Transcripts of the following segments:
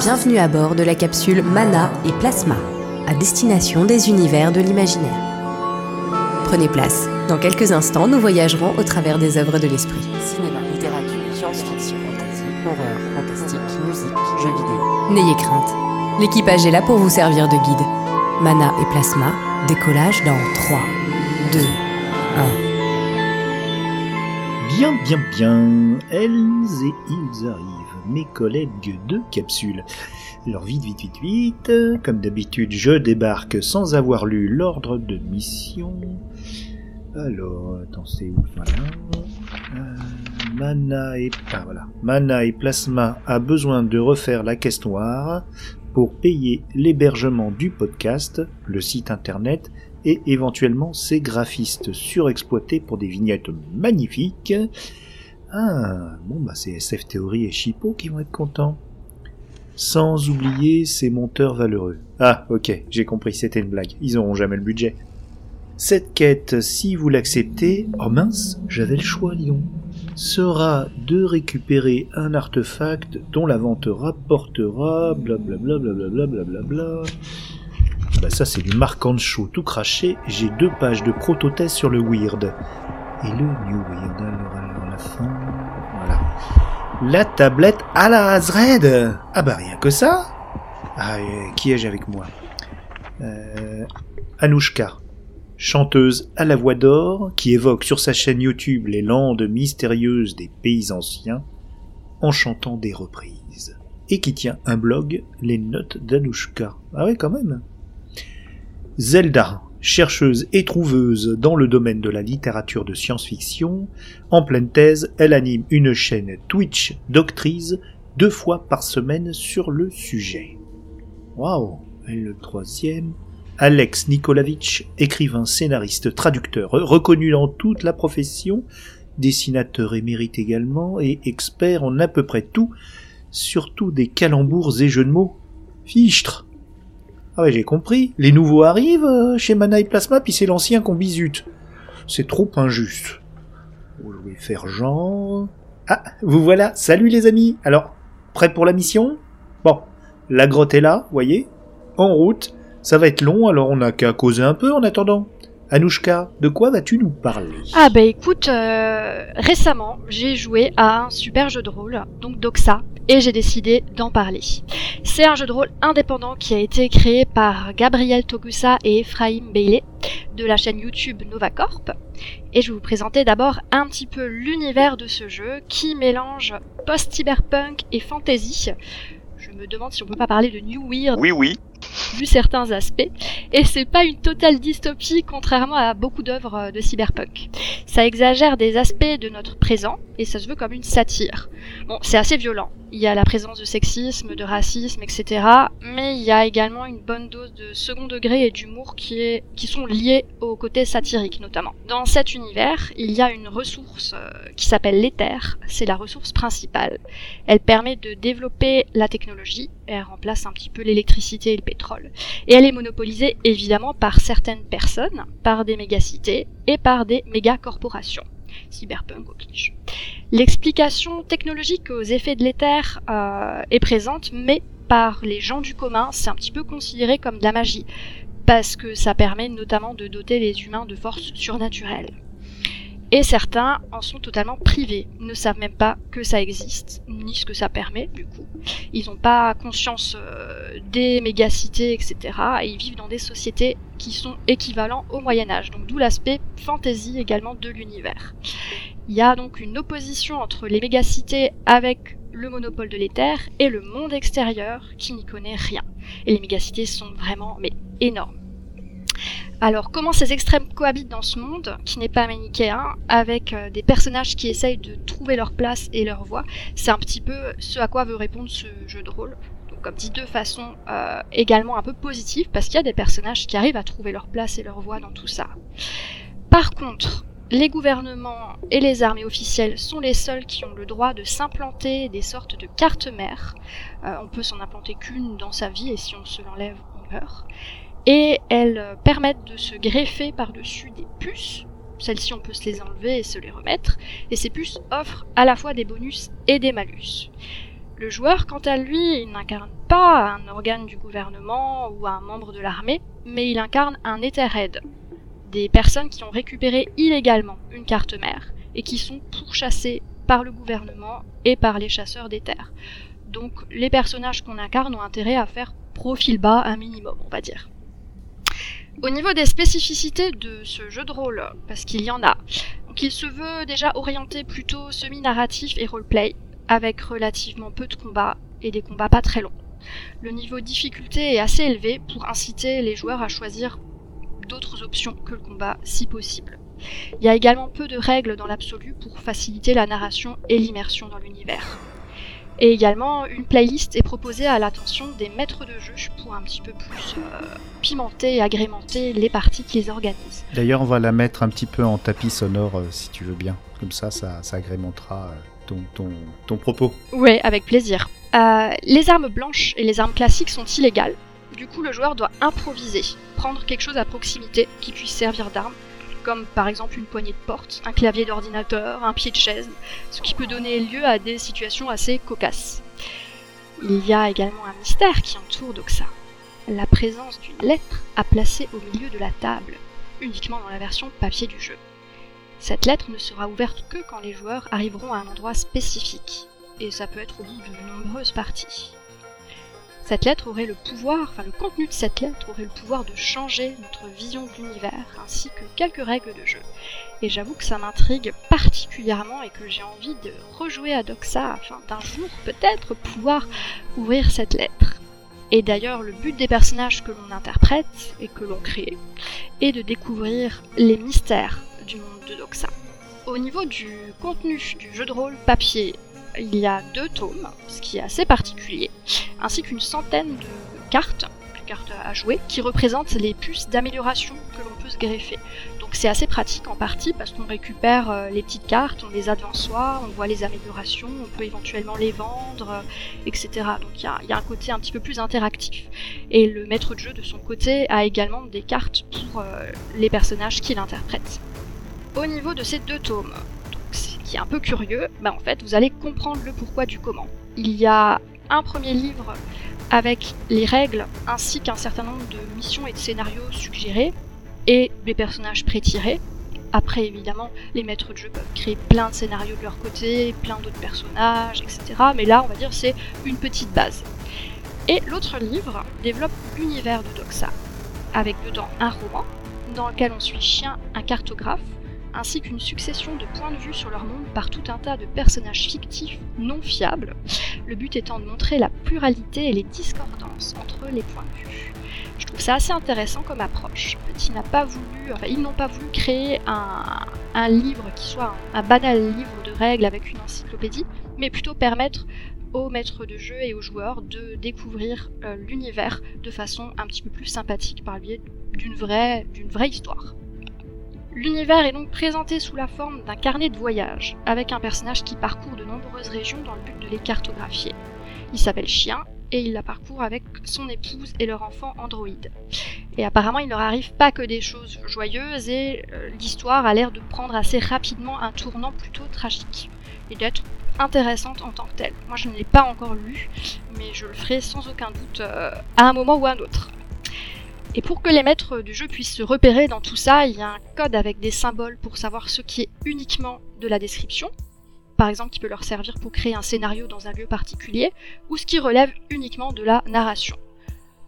Bienvenue à bord de la capsule Mana et Plasma, à destination des univers de l'imaginaire. Prenez place. Dans quelques instants, nous voyagerons au travers des œuvres de l'esprit. Cinéma, littérature, science-fiction, fantasy, horreur, fantastique, musique, jeux vidéo. N'ayez crainte. L'équipage est là pour vous servir de guide. Mana et Plasma, décollage dans 3, 2, 1. Bien, bien, bien. Elles et ils arrivent, mes collègues de capsule. Alors vite, vite, vite, vite. Comme d'habitude, je débarque sans avoir lu l'ordre de mission. Alors, attends, c'est où Voilà. Euh, Mana et ah, voilà. Mana et Plasma a besoin de refaire la caisse noire pour payer l'hébergement du podcast, le site internet et éventuellement ses graphistes surexploités pour des vignettes magnifiques. Ah, bon bah c'est SF Theory et Chipo qui vont être contents. Sans oublier ces monteurs valeureux. Ah, ok, j'ai compris, c'était une blague. Ils auront jamais le budget. Cette quête, si vous l'acceptez, oh mince, j'avais le choix, donc, sera de récupérer un artefact dont la vente rapportera blablabla blablabla blablabla. Bah ça c'est du marquant chaud tout craché, j'ai deux pages de protothèse sur le weird. Et le new weird, alors, alors la fin... Voilà. La tablette à la Azred Ah bah rien que ça Ah, qui ai-je avec moi? Euh, Anouchka, chanteuse à la voix d'or, qui évoque sur sa chaîne YouTube les landes mystérieuses des pays anciens, en chantant des reprises. Et qui tient un blog, Les Notes d'Anouchka. Ah ouais, quand même Zelda, chercheuse et trouveuse dans le domaine de la littérature de science-fiction, en pleine thèse, elle anime une chaîne Twitch Doctrice deux fois par semaine sur le sujet. Waouh Et le troisième Alex Nikolavitch, écrivain, scénariste, traducteur, reconnu dans toute la profession, dessinateur émérite également et expert en à peu près tout, surtout des calembours et jeux de mots. Fichtre ah ouais, j'ai compris. Les nouveaux arrivent euh, chez Mana et Plasma, puis c'est l'ancien qu'on bisute. C'est trop injuste. Je vais faire genre... Ah, vous voilà. Salut les amis. Alors, prêt pour la mission? Bon, la grotte est là, voyez En route. Ça va être long, alors on n'a qu'à causer un peu en attendant. Anouchka, de quoi vas-tu nous parler? Ah bah écoute, euh, récemment j'ai joué à un super jeu de rôle, donc Doxa, et j'ai décidé d'en parler. C'est un jeu de rôle indépendant qui a été créé par Gabriel Togusa et Ephraim Bailey de la chaîne YouTube NovaCorp. Et je vais vous présenter d'abord un petit peu l'univers de ce jeu qui mélange post-cyberpunk et fantasy. Je me demande si on peut pas parler de New Weird. Oui, oui vu certains aspects, et c'est pas une totale dystopie contrairement à beaucoup d'œuvres euh, de cyberpunk. Ça exagère des aspects de notre présent, et ça se veut comme une satire. Bon, c'est assez violent. Il y a la présence de sexisme, de racisme, etc. Mais il y a également une bonne dose de second degré et d'humour qui, qui sont liés au côté satirique notamment. Dans cet univers, il y a une ressource euh, qui s'appelle l'éther. C'est la ressource principale. Elle permet de développer la technologie. Elle remplace un petit peu l'électricité et le pétrole. Et elle est monopolisée évidemment par certaines personnes, par des mégacités et par des méga-corporations. Cyberpunk oblige. L'explication technologique aux effets de l'éther euh, est présente, mais par les gens du commun, c'est un petit peu considéré comme de la magie, parce que ça permet notamment de doter les humains de forces surnaturelles. Et certains en sont totalement privés, ne savent même pas que ça existe, ni ce que ça permet du coup. Ils n'ont pas conscience euh, des mégacités, etc. Et ils vivent dans des sociétés qui sont équivalents au Moyen Âge, donc d'où l'aspect fantasy également de l'univers. Il y a donc une opposition entre les mégacités avec le monopole de l'éther et le monde extérieur qui n'y connaît rien. Et les mégacités sont vraiment mais énormes. Alors, comment ces extrêmes cohabitent dans ce monde, qui n'est pas manichéen, avec euh, des personnages qui essayent de trouver leur place et leur voix, c'est un petit peu ce à quoi veut répondre ce jeu de rôle. Donc, comme dit, de façon euh, également un peu positive, parce qu'il y a des personnages qui arrivent à trouver leur place et leur voix dans tout ça. Par contre, les gouvernements et les armées officielles sont les seuls qui ont le droit de s'implanter des sortes de cartes mères. Euh, on peut s'en implanter qu'une dans sa vie et si on se l'enlève, on meurt et elles permettent de se greffer par-dessus des puces. Celles-ci, on peut se les enlever et se les remettre. Et ces puces offrent à la fois des bonus et des malus. Le joueur, quant à lui, il n'incarne pas un organe du gouvernement ou un membre de l'armée, mais il incarne un Etherhead, des personnes qui ont récupéré illégalement une carte mère et qui sont pourchassées par le gouvernement et par les chasseurs des. Donc les personnages qu'on incarne ont intérêt à faire profil bas un minimum, on va dire. Au niveau des spécificités de ce jeu de rôle, parce qu'il y en a, il se veut déjà orienté plutôt semi-narratif et roleplay, avec relativement peu de combats et des combats pas très longs. Le niveau de difficulté est assez élevé pour inciter les joueurs à choisir d'autres options que le combat si possible. Il y a également peu de règles dans l'absolu pour faciliter la narration et l'immersion dans l'univers. Et également, une playlist est proposée à l'attention des maîtres de jeu pour un petit peu plus euh, pimenter et agrémenter les parties qu'ils organisent. D'ailleurs, on va la mettre un petit peu en tapis sonore euh, si tu veux bien. Comme ça, ça, ça agrémentera euh, ton, ton, ton propos. Ouais, avec plaisir. Les armes blanches et les armes classiques sont illégales. Du coup, le joueur doit improviser, prendre quelque chose à proximité qui puisse servir d'arme, comme par exemple une poignée de porte, un clavier d'ordinateur, un pied de chaise, ce qui peut donner lieu à des situations assez cocasses. Il y a également un mystère qui entoure Doxa. La présence d'une lettre à placer au milieu de la table, uniquement dans la version papier du jeu. Cette lettre ne sera ouverte que quand les joueurs arriveront à un endroit spécifique, et ça peut être au bout de nombreuses parties. Cette lettre aurait le pouvoir, enfin le contenu de cette lettre aurait le pouvoir de changer notre vision de l'univers, ainsi que quelques règles de jeu. Et j'avoue que ça m'intrigue particulièrement et que j'ai envie de rejouer à Doxa afin d'un jour peut-être pouvoir ouvrir cette lettre. Et d'ailleurs, le but des personnages que l'on interprète et que l'on crée est de découvrir les mystères du monde de Doxa. Au niveau du contenu du jeu de rôle papier, il y a deux tomes, ce qui est assez particulier, ainsi qu'une centaine de cartes, de cartes à jouer, qui représentent les puces d'amélioration que l'on peut se greffer. Donc c'est assez pratique en partie parce qu'on récupère euh, les petites cartes, on les a soi, on voit les améliorations, on peut éventuellement les vendre, euh, etc. Donc il y a, un côté un petit peu plus interactif. Et le maître de jeu de son côté a également des cartes pour euh, les personnages qu'il interprète. Au niveau de ces deux tomes, qui est un peu curieux, bah en fait vous allez comprendre le pourquoi du comment. Il y a un premier livre avec les règles ainsi qu'un certain nombre de missions et de scénarios suggérés et des personnages pré-tirés. Après, évidemment, les maîtres de jeu peuvent créer plein de scénarios de leur côté, plein d'autres personnages, etc. Mais là, on va dire, c'est une petite base. Et l'autre livre développe l'univers de Doxa, avec dedans un roman dans lequel on suit Chien, un cartographe, ainsi qu'une succession de points de vue sur leur monde par tout un tas de personnages fictifs non fiables, le but étant de montrer la pluralité et les discordances entre les points de vue. Je trouve ça assez intéressant comme approche. En fait, ils, pas voulu, enfin, ils n'ont pas voulu créer un, livre qui soit un, banal livre de règles avec une encyclopédie, mais plutôt permettre aux maîtres de jeu et aux joueurs de découvrir euh, l'univers de façon un petit peu plus sympathique par le biais d'une vraie histoire. L'univers est donc présenté sous la forme d'un carnet de voyage, avec un personnage qui parcourt de nombreuses régions dans le but de les cartographier. Il s'appelle Chien et il la parcourt avec son épouse et leur enfant Android. Et apparemment, il leur arrive pas que des choses joyeuses et euh, l'histoire a l'air de prendre assez rapidement un tournant plutôt tragique et d'être intéressante en tant que telle. Moi, je ne l'ai pas encore lu, mais je le ferai sans aucun doute euh, à un moment ou à un autre. Et pour que les maîtres du jeu puissent se repérer dans tout ça, il y a un code avec des symboles pour savoir ce qui est uniquement de la description, par exemple qui peut leur servir pour créer un scénario dans un lieu particulier, ou ce qui relève uniquement de la narration.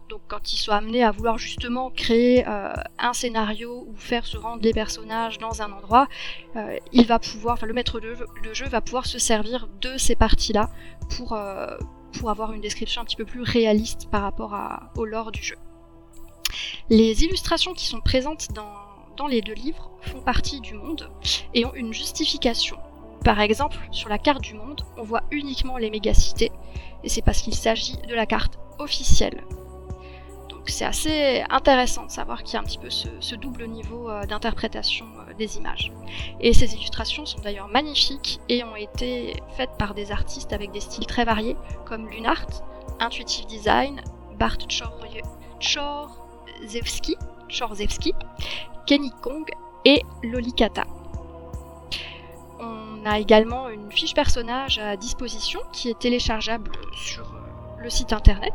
Donc quand ils sont amenés à vouloir justement créer euh, un scénario ou faire se rendre les personnages dans un endroit, euh, il va pouvoir, enfin le maître de jeu, jeu, va pouvoir se servir de ces parties-là pour, euh, pour avoir une description un petit peu plus réaliste par rapport au lore du jeu. Les illustrations qui sont présentes dans, les deux livres font partie du monde et ont une justification. Par exemple, sur la carte du monde, on voit uniquement les mégacités, et c'est parce qu'il s'agit de la carte officielle. Donc c'est assez intéressant de savoir qu'il y a un petit peu ce, ce double niveau euh, d'interprétation euh, des images. Et ces illustrations sont d'ailleurs magnifiques et ont été faites par des artistes avec des styles très variés, comme Lunart, Intuitive Design, Bart Chorzewski, Chorzewski, Kenny Kong et Lolikata. On On a également une fiche personnage à disposition qui est téléchargeable sur euh, le site internet.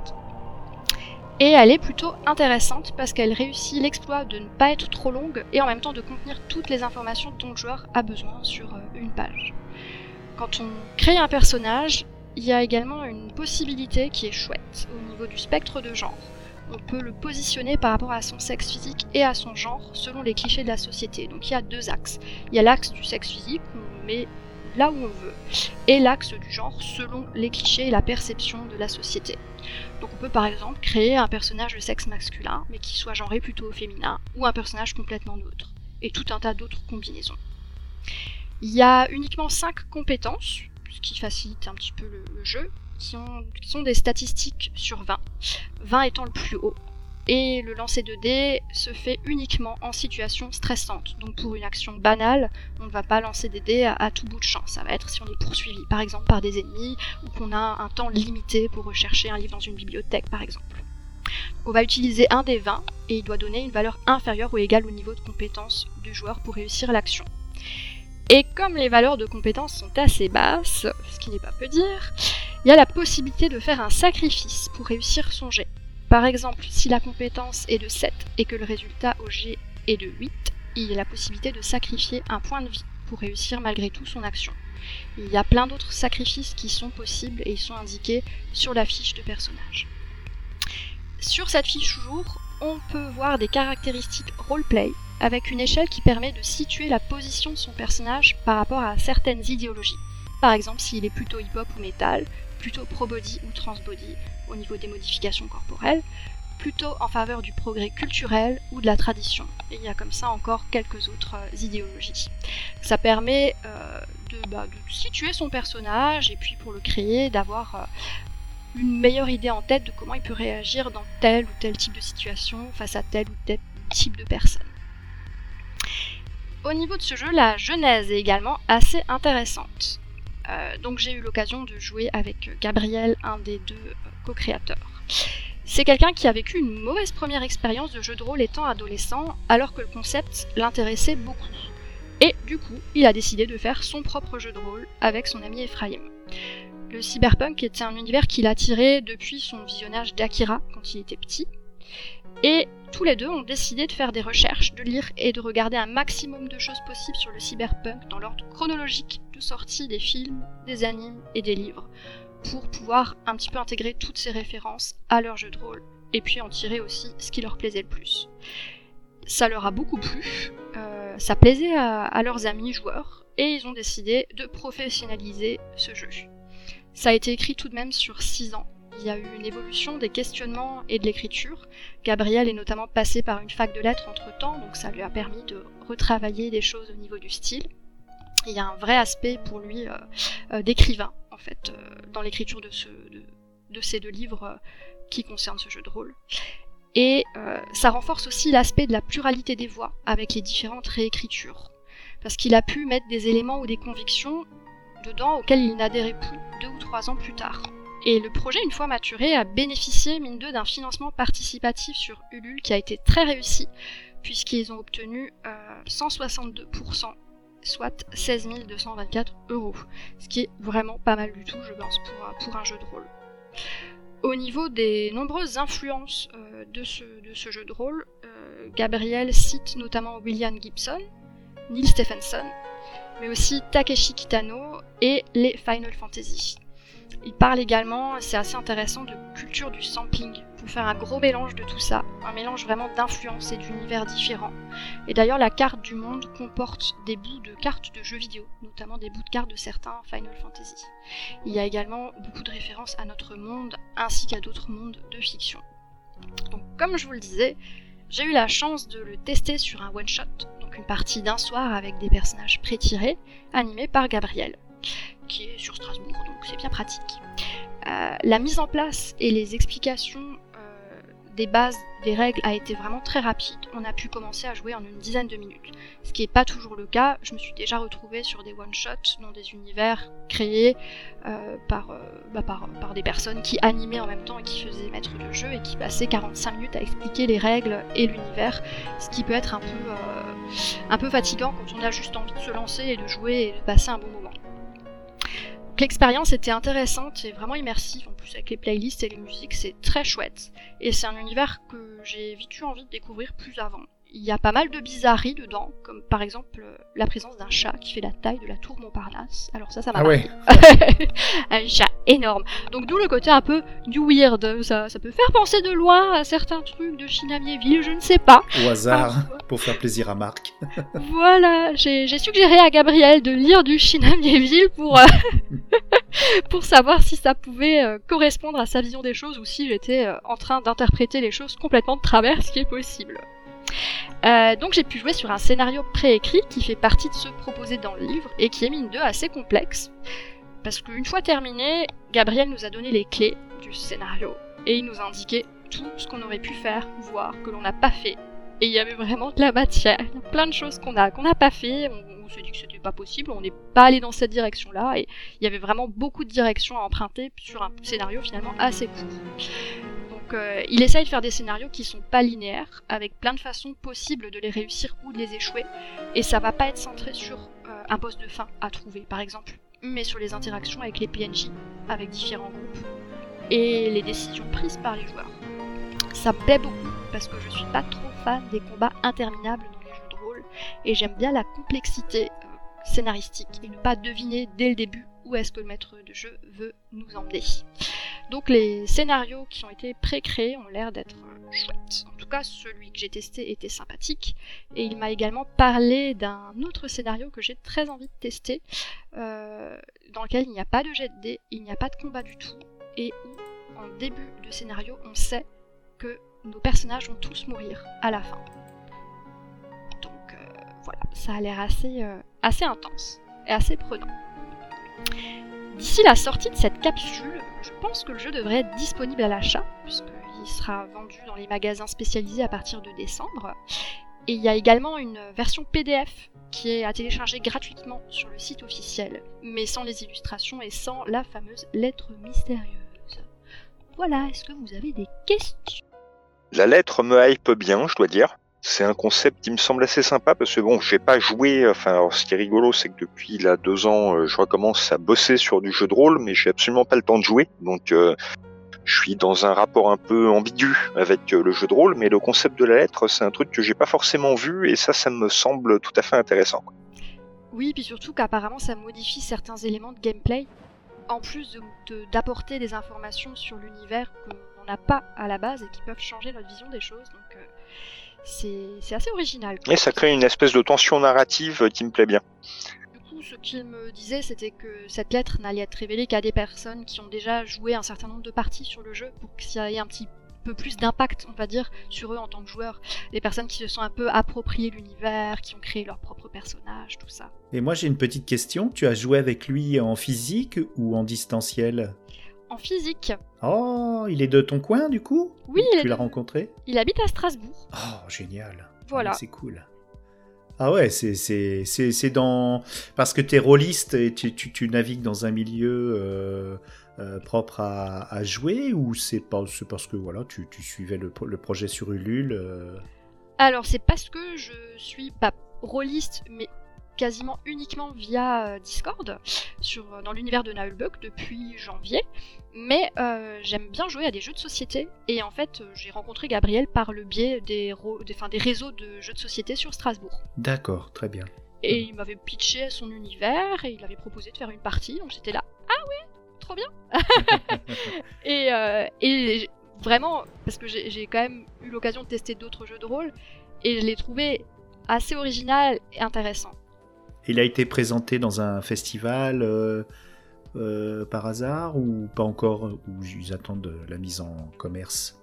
Et elle est plutôt intéressante parce qu'elle réussit l'exploit de ne pas être trop longue et en même temps de contenir toutes les informations dont le joueur a besoin sur euh, une page. Quand on crée un personnage, il y a également une possibilité qui est chouette au niveau du spectre de genre. On peut le positionner par rapport à son sexe physique et à son genre selon les clichés de la société. Donc il y a deux axes. Il y a l'axe du sexe physique, où on met là où on veut, et l'axe du genre selon les clichés et la perception de la société. Donc on peut par exemple créer un personnage de sexe masculin, mais qui soit genré plutôt au féminin, ou un personnage complètement neutre, et tout un tas d'autres combinaisons. Il y a uniquement 5 compétences, ce qui facilite un petit peu le, jeu, qui, sont des statistiques sur 20, 20 étant le plus haut et le lancer de dés se fait uniquement en situation stressante. Donc pour une action banale, on ne va pas lancer des dés à, tout bout de champ. Ça va être si on est poursuivi, par exemple, par des ennemis, ou qu'on a un temps limité pour rechercher un livre dans une bibliothèque, par exemple. on va utiliser un des 20 et il doit donner une valeur inférieure ou égale au niveau de compétence du joueur pour réussir l'action. Et comme les valeurs de compétence sont assez basses, ce qui n'est pas peu dire, il y a la possibilité de faire un sacrifice pour réussir son jet. Par exemple, si la compétence est de 7 et que le résultat au G est de 8, il y a la possibilité de sacrifier un point de vie pour réussir malgré tout son action. Il y a plein d'autres sacrifices qui sont possibles et ils sont indiqués sur la fiche de personnage. Sur cette fiche jour, on peut voir des caractéristiques roleplay avec une échelle qui permet de situer la position de son personnage par rapport à certaines idéologies. Par exemple, s'il est plutôt hip-hop ou metal, plutôt pro-body ou trans-body au niveau des modifications corporelles, plutôt en faveur du progrès culturel ou de la tradition. Et il y a comme ça encore quelques autres euh, idéologies. Ça permet euh, bah, de, situer son personnage et puis pour le créer, d'avoir euh, une meilleure idée en tête de comment il peut réagir dans tel ou tel type de situation face à tel ou tel type de personne. Au niveau de ce jeu, la genèse est également assez intéressante. Euh, donc j'ai eu l'occasion de jouer avec Gabriel, un des deux euh, co-créateurs. C'est quelqu'un qui a vécu une mauvaise première expérience de jeu de rôle étant adolescent, alors que le concept l'intéressait beaucoup. Et du coup, il a décidé de faire son propre jeu de rôle avec son ami Ephraim. Le cyberpunk était un univers qu'il attirait depuis son visionnage d'Akira quand il était petit, et tous les deux ont décidé de faire des recherches, de lire et de regarder un maximum de choses possibles sur le cyberpunk dans l'ordre chronologique de sortie des films, des animes et des livres, pour pouvoir un petit peu intégrer toutes ces références à leur jeu de rôle, et puis en tirer aussi ce qui leur plaisait le plus. Ça leur a beaucoup plu, euh, ça plaisait à leurs amis joueurs, et ils ont décidé de professionnaliser ce jeu. Ça a été écrit tout de même sur 6 ans, il y a eu une évolution des questionnements et de l'écriture. Gabriel est notamment passé par une fac de lettres entre-temps, donc ça lui a permis de retravailler des choses au niveau du style. il y a un vrai aspect pour lui euh, euh, d'écrivain, en fait, euh, dans l'écriture de, de, ces deux livres qui concernent ce jeu de rôle. Et ça renforce aussi l'aspect de la pluralité des voix avec les différentes réécritures. Parce qu'il a pu mettre des éléments ou des convictions dedans auxquels il n'adhérait plus deux ou trois ans plus tard. Et le projet, une fois maturé, a bénéficié, mine de, d'un financement participatif sur Ulule qui a été très réussi, puisqu'ils ont obtenu 162%, euh, soit 16 224 euros. Ce qui est vraiment pas mal du tout, je pense, pour, un jeu de rôle. Au niveau des nombreuses influences euh, de, ce, de, ce, jeu de rôle, euh, Gabriel cite notamment William Gibson, Neil Stephenson, mais aussi Takeshi Kitano et les Final Fantasy. Il parle également, c'est assez intéressant, de culture du sampling, pour faire un gros mélange de tout ça, un mélange vraiment d'influences et d'univers différents. Et d'ailleurs, la carte du monde comporte des bouts de cartes de jeux vidéo, notamment des bouts de cartes de certains Final Fantasy. Il y a également beaucoup de références à notre monde ainsi qu'à d'autres mondes de fiction. Donc, comme je vous le disais, j'ai eu la chance de le tester sur un one-shot, donc une partie d'un soir avec des personnages pré-tirés, animés par Gabriel qui est sur Strasbourg, donc c'est bien pratique. Euh, la mise en place et les explications des bases, des règles a été vraiment très rapide. On a pu commencer à jouer en une dizaine de minutes. Ce qui n'est pas toujours le cas. Je me suis déjà retrouvée sur des one-shots dans des univers créés euh, par, euh, bah, par, des personnes qui animaient en même temps et qui faisaient maître de jeu et qui passaient 45 minutes à expliquer les règles et l'univers. Ce qui peut être euh, un peu fatigant quand on a juste envie de se lancer et de jouer et de passer un bon moment. L'expérience était intéressante et vraiment immersive, en plus avec les playlists et les musiques, c'est très chouette. Et c'est un univers que j'ai vite eu envie de découvrir plus avant il y a pas mal de bizarreries dedans, comme par exemple euh, la présence d'un chat qui fait la taille de la tour Montparnasse. Alors ça, ça m'a Ah ouais. un chat énorme. Donc d'où le côté un peu du weird. Ça, ça peut faire penser de loin à certains trucs de Chinamiéville, je ne sais pas. Au hasard, pour faire plaisir à Marc. voilà, j'ai suggéré à Gabriel de lire du Chinamiéville pour, euh, pour savoir si ça pouvait euh, correspondre à sa vision des choses ou si j'étais en train d'interpréter les choses complètement de travers, ce qui est possible. Euh, donc j'ai pu jouer sur un scénario préécrit qui fait partie de ceux proposés dans le livre et qui est mine de assez complexe. Parce qu'une fois terminé, Gabriel nous a donné les clés du scénario et il nous a indiqué tout ce qu'on aurait pu faire voir que l'on n'a pas fait. Et il y avait vraiment de la matière, plein de choses qu'on n'a pas fait, on, on s'est dit que c'était pas possible, on n'est pas allé dans cette direction-là et il y avait vraiment beaucoup de directions à emprunter sur un scénario finalement assez court. Euh, il essaye de faire des scénarios qui sont pas linéaires, avec plein de façons possibles de les réussir ou de les échouer, et ça va pas être centré sur euh, un poste de fin à trouver par exemple, mais sur les interactions avec les PNJ, avec différents groupes, et les décisions prises par les joueurs. Ça me plaît beaucoup parce que je suis pas trop fan des combats interminables dans les jeux de rôle, et j'aime bien la complexité euh, scénaristique, et ne pas deviner dès le début où est-ce que le maître de jeu veut nous emmener. Donc les scénarios qui ont été pré-créés ont l'air d'être euh, chouettes. En tout cas, celui que j'ai testé était sympathique. Et il m'a également parlé d'un autre scénario que j'ai très envie de tester, euh, dans lequel il n'y a pas de jet de dés, il n'y a pas de combat du tout, et où, en début de scénario, on sait que nos personnages vont tous mourir à la fin. Donc euh, voilà, ça a l'air assez, assez intense et assez prenant. D'ici la sortie de cette capsule, je pense que le jeu devrait être disponible à l'achat, puisqu'il sera vendu dans les magasins spécialisés à partir de décembre. Et il y a également une version PDF qui est à télécharger gratuitement sur le site officiel, mais sans les illustrations et sans la fameuse lettre mystérieuse. Voilà, est-ce que vous avez des questions? La lettre me hype bien, je dois dire. C'est un concept qui me semble assez sympa parce que bon, j'ai pas joué. Enfin, alors, ce qui est rigolo, c'est que depuis là deux ans, euh, je recommence à bosser sur du jeu de rôle, mais j'ai absolument pas le temps de jouer. Donc, euh, je suis dans un rapport un peu ambigu avec euh, le jeu de rôle. Mais le concept de la lettre, c'est un truc que j'ai pas forcément vu, et ça, ça me semble tout à fait intéressant. Oui, puis surtout qu'apparemment ça modifie certains éléments de gameplay, en plus d'apporter des informations sur l'univers qu'on n'a pas à la base et qui peuvent changer notre vision des choses. Donc c'est assez original. quoi. Et ça crée une espèce de tension narrative qui me plaît bien. Du coup, ce qu'il me disait, c'était que cette lettre n'allait être révélée qu'à des personnes qui ont déjà joué un certain nombre de parties sur le jeu pour qu'il y ait un petit peu plus d'impact, on va dire, sur eux en tant que joueurs. Les personnes qui se sont un peu appropriées l'univers, qui ont créé leur propre personnage, tout ça. Et moi j'ai une petite question. Tu as joué avec lui en physique ou en distanciel? En physique, Oh, il est de ton coin du coup? Oui, il Tu l'as rencontré? Il habite à Strasbourg. Oh, génial. Voilà. C'est cool. Ah ouais, c'est c'est c'est c'est dans parce que t'es rôliste et tu, tu, tu navigues dans un milieu euh, euh, propre à, à jouer ou c'est pas c'est parce que voilà tu, tu suivais le, le projet sur Ulule euh, Alors, c'est parce que je suis pas rôliste, mais quasiment uniquement via euh, Discord, sur, dans l'univers de Naulbuck depuis janvier. Mais euh, j'aime bien jouer à des jeux de société, et en fait, euh, j'ai rencontré Gabriel par le biais des, ro- des, réseaux de jeux de société sur Strasbourg. D'accord, très bien. Et il m'avait pitché son univers, et il avait proposé de faire une partie, donc j'étais là, ah ouais, trop bien et, euh, vraiment, parce que j'ai j'ai quand même eu l'occasion de tester d'autres jeux de rôle, et je l'ai trouvé assez original et intéressant. Il a été présenté dans un festival euh, euh, par hasard ou pas encore où ils attendent la mise en commerce?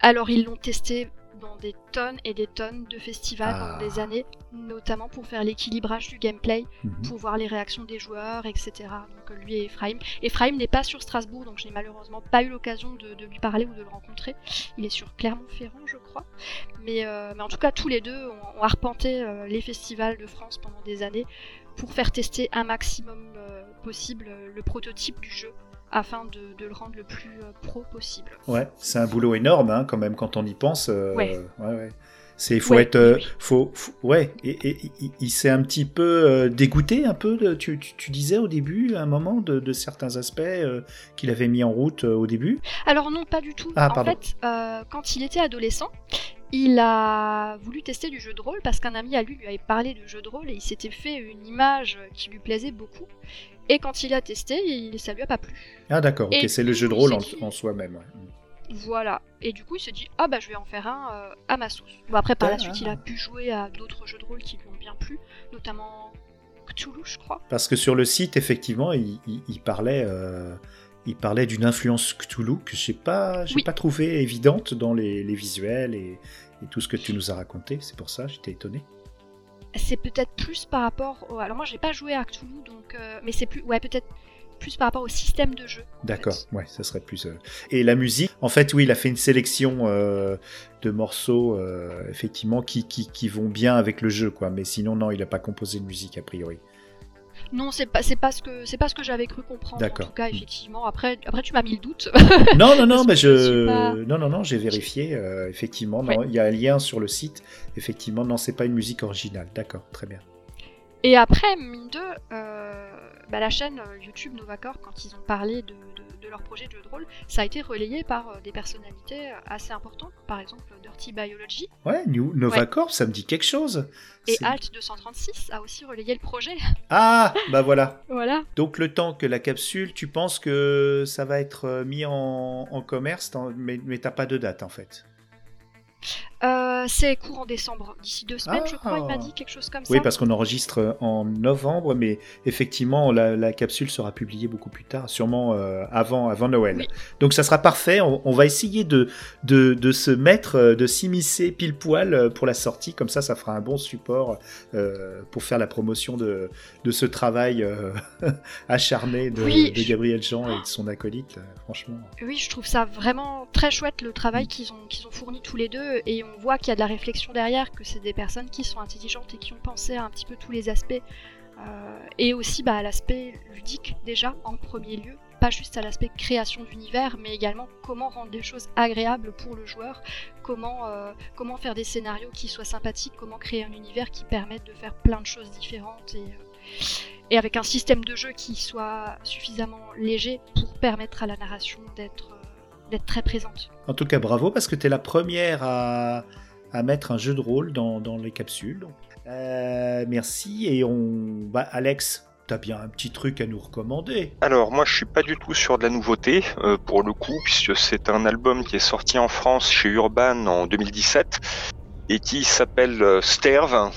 Alors ils l'ont testé dans des tonnes et des tonnes de festivals Ah. pendant des années, notamment pour faire l'équilibrage du gameplay, Mhm. pour voir les réactions des joueurs, etc. Donc euh, lui et Ephraim. Ephraim n'est pas sur Strasbourg, donc je n'ai malheureusement pas eu l'occasion de, de lui parler ou de le rencontrer. Il est sur Clermont-Ferrand, je crois. Mais, euh, mais en tout cas, tous les deux ont, ont arpenté euh, les festivals de France pendant des années pour faire tester un maximum euh, possible le prototype du jeu afin de, de le rendre le plus euh, pro possible. Ouais, c'est un boulot énorme hein, quand même quand on y pense. euh, Ouais. ouais, ouais. C'est faut Ouais, être, oui, faut, faut- ouais. Et, et- il- il s'est un petit peu euh, dégoûté un peu. De, tu, tu, tu disais au début, à un moment, de, de certains aspects euh, qu'il avait mis en route euh, au début? Alors non, pas du tout. Ah, en pardon. fait, quand il était adolescent, il a voulu tester du jeu de rôle parce qu'un ami à lui lui avait parlé de jeu de rôle et il s'était fait une image qui lui plaisait beaucoup. Et quand il a testé, il, ça lui a pas plu. Ah d'accord. Ok, c'est le jeu de rôle en, s'est dit- en soi-même. ouais. Voilà. Et du coup, il s'est dit ah bah je vais en faire un euh, à ma sauce. Bon après par la Ah. suite, il a pu jouer à d'autres jeux de rôle qui lui ont bien plu, notamment Cthulhu, je crois. Parce que sur le site, effectivement, il, il- il parlait, euh, il parlait d'une influence Cthulhu que j'ai pas, j'ai Oui. pas trouvé évidente dans les, les visuels et, et tout ce que tu nous as raconté. C'est pour ça, j'étais étonné. C'est peut-être plus par rapport. Au... Alors moi, j'ai pas joué à Cthulhu, donc euh, mais c'est plus ouais peut-être plus par rapport au système de jeu. D'accord, fait. ouais, ça serait plus. euh, Et la musique, en fait, oui, il a fait une sélection euh, de morceaux, effectivement, qui, qui, qui vont bien avec le jeu, quoi. Mais sinon, non, il n'a pas composé de musique, a priori. Non, c'est pas, c'est pas ce que, c'est pas ce que j'avais cru comprendre. En tout cas, Mm. effectivement. Après, après, tu m'as mis le doute. Non, non, non, mais je pas- Non, non, non, j'ai vérifié, euh, effectivement. Ouais. il y a un lien sur le site. Effectivement, non, c'est pas une musique originale. D'accord, très bien. Et après, mine de, euh, bah, la chaîne euh, YouTube Novacore, quand ils ont parlé de, de- de leur projet de jeu de rôle, ça a été relayé par euh, des personnalités euh, assez importantes, par exemple Dirty Biology Ouais, New, Novacorp, ça me dit quelque chose. et Alt 236 a aussi relayé le projet. Ah, bah voilà. Voilà. Donc le temps que la capsule, tu penses que ça va être euh, mis en, en commerce, mais, mais t'as pas de date en fait. Euh, c'est courant décembre, d'ici deux semaines, je crois, il m'a Ah. dit quelque chose comme Oui, ça. parce qu'on enregistre en novembre, mais effectivement, la, la capsule sera publiée beaucoup plus tard, sûrement euh, avant, avant Noël. Oui. Donc ça sera parfait. On, on va essayer de, de, de se mettre, euh, de s'immiscer pile poil euh, pour la sortie. Comme ça, ça fera un bon support euh, pour faire la promotion de, de ce travail euh, acharné de, Oui, Gabriel Jean et de son acolyte. euh, franchement. Oui, je trouve ça vraiment très chouette le travail qu'ils ont, qu'ils ont fourni tous les deux et on voit qu'il y a de la réflexion derrière, que c'est des personnes qui sont intelligentes et qui ont pensé à un petit peu tous les aspects euh, et aussi bah, à l'aspect ludique déjà en premier lieu, pas juste à l'aspect création d'univers, mais également comment rendre les choses agréables pour le joueur, comment, euh, comment faire des scénarios qui soient sympathiques, comment créer un univers qui permette de faire plein de choses différentes et, euh, et avec un système de jeu qui soit suffisamment léger pour permettre à la narration d'être d'être très présente. En tout cas, bravo parce que tu es la première à, à mettre un jeu de rôle dans, les capsules. Euh, merci. Et on. Bah, Alex, t'as bien un petit truc à nous recommander. Alors moi je suis pas du tout sur de la nouveauté euh, pour le coup puisque c'est un album qui est sorti en France chez Urban en 2017 et qui s'appelle euh, Sterve.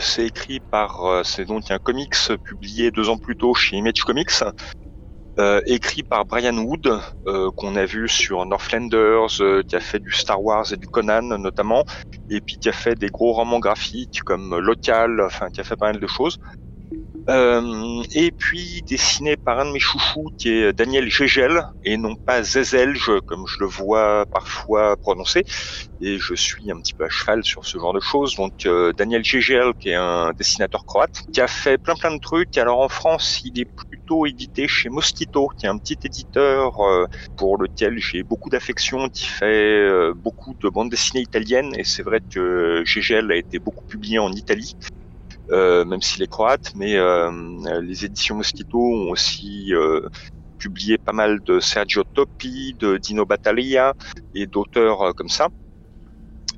C'est écrit par c'est donc un comics publié deux ans plus tôt chez Image Comics. Euh, écrit par Brian Wood, euh, qu'on a vu sur Northlanders, euh, qui a fait du Star Wars et du Conan notamment, et puis qui a fait des gros romans graphiques comme Local, enfin qui a fait pas mal de choses. Euh, et puis dessiné par un de mes chouchous qui est Daniel Gégel et non pas Zezelge comme je le vois parfois prononcé et je suis un petit peu à cheval sur ce genre de choses. Donc euh, Daniel Gégel qui est un dessinateur croate qui a fait plein plein de trucs. Alors en France il est plutôt édité chez Mosquito qui est un petit éditeur euh, pour lequel j'ai beaucoup d'affection qui fait beaucoup de bandes dessinées italiennes. Et c'est vrai que Gégel a été beaucoup publié en Italie même s'il est croate, mais euh, les éditions Mosquito ont aussi euh, publié pas mal de Sergio Toppi, de Dino Battaglia et d'auteurs euh, comme ça.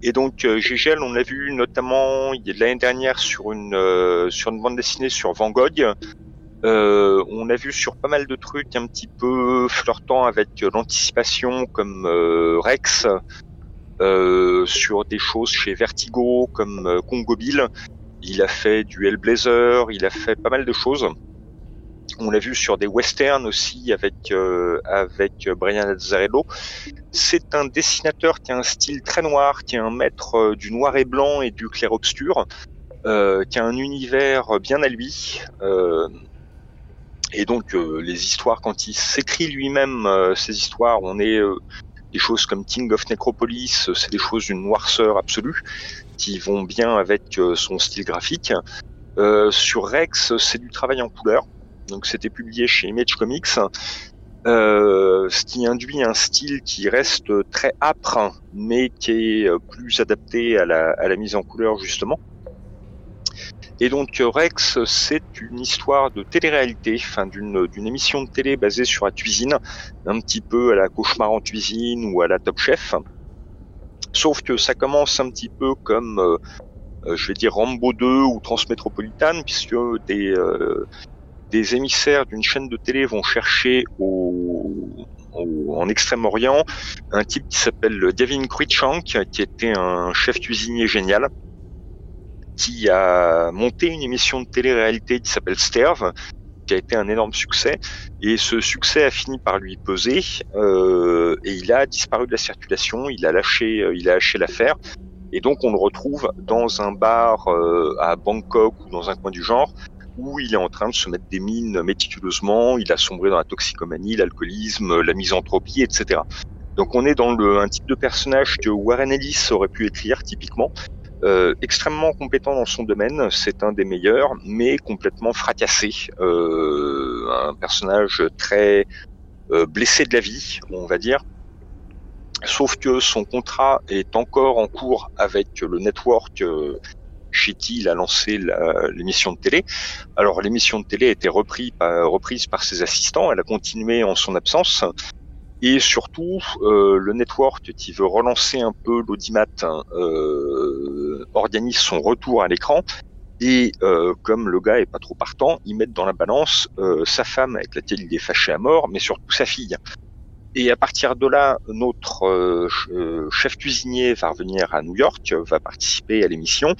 Et donc euh, Gégel, on l'a vu notamment l'année dernière sur une euh, sur une bande dessinée sur Van Gogh. Euh, on a vu sur pas mal de trucs un petit peu flirtant avec euh, l'anticipation comme euh, Rex, euh, sur des choses chez Vertigo comme euh, Congo Bill. Il a fait du Hellblazer, il a fait pas mal de choses. On l'a vu sur des westerns aussi avec avec Brian Azzarello. C'est un dessinateur qui a un style très noir, qui est un maître du noir et blanc et du clair-obscur, qui a un univers bien à lui. et donc les histoires, quand il s'écrit lui-même ces histoires, on est des choses comme King of Necropolis, c'est des choses d'une noirceur absolue qui vont bien avec son style graphique. Euh, sur Rex, c'est du travail en couleur. Donc c'était publié chez Image Comics. Euh, ce qui induit un style qui reste très âpre, mais qui est euh, plus adapté à la, à la mise en couleur justement. Et donc Rex, c'est une histoire de télé-réalité, enfin d'une émission de télé basée sur la cuisine, un petit peu à la cauchemar en cuisine ou à la Top Chef. Sauf que ça commence un petit peu comme euh, je vais dire Rambo 2 ou Transmétropolitane, puisque des, euh, des émissaires d'une chaîne de télé vont chercher en Extrême-Orient un type qui s'appelle Gavin Cruikshank, qui était un chef cuisinier génial, qui a monté une émission de télé-réalité qui s'appelle Sterve, qui a été un énorme succès. Et ce succès a fini par lui peser euh, et il a disparu de la circulation. Il a lâché, il a lâché l'affaire. Et donc on le retrouve dans un bar euh, à Bangkok ou dans un coin du genre où il est en train de se mettre des mines méticuleusement, il a sombré dans la toxicomanie, l'alcoolisme, la misanthropie, etc. Donc on est dans le, un type de personnage que Warren Ellis aurait pu écrire typiquement, euh, extrêmement compétent dans son domaine, c'est un des meilleurs, mais complètement fracassé, euh, un personnage très euh, blessé de la vie, on va dire, Sauf que son contrat est encore en cours avec le network euh, chez qui il a lancé l'émission de télé. Alors l'émission de télé a été repris par, reprise par ses assistants, elle a continué en son absence. Et surtout, euh, le network qui veut relancer un peu l'audimat euh, organise son retour à l'écran. Et euh, comme le gars est pas trop partant, ils mettent dans la balance sa femme avec laquelle il est fâché à mort, mais surtout sa fille. Et à partir de là, notre euh, euh, chef cuisinier va revenir à New York, va participer à l'émission,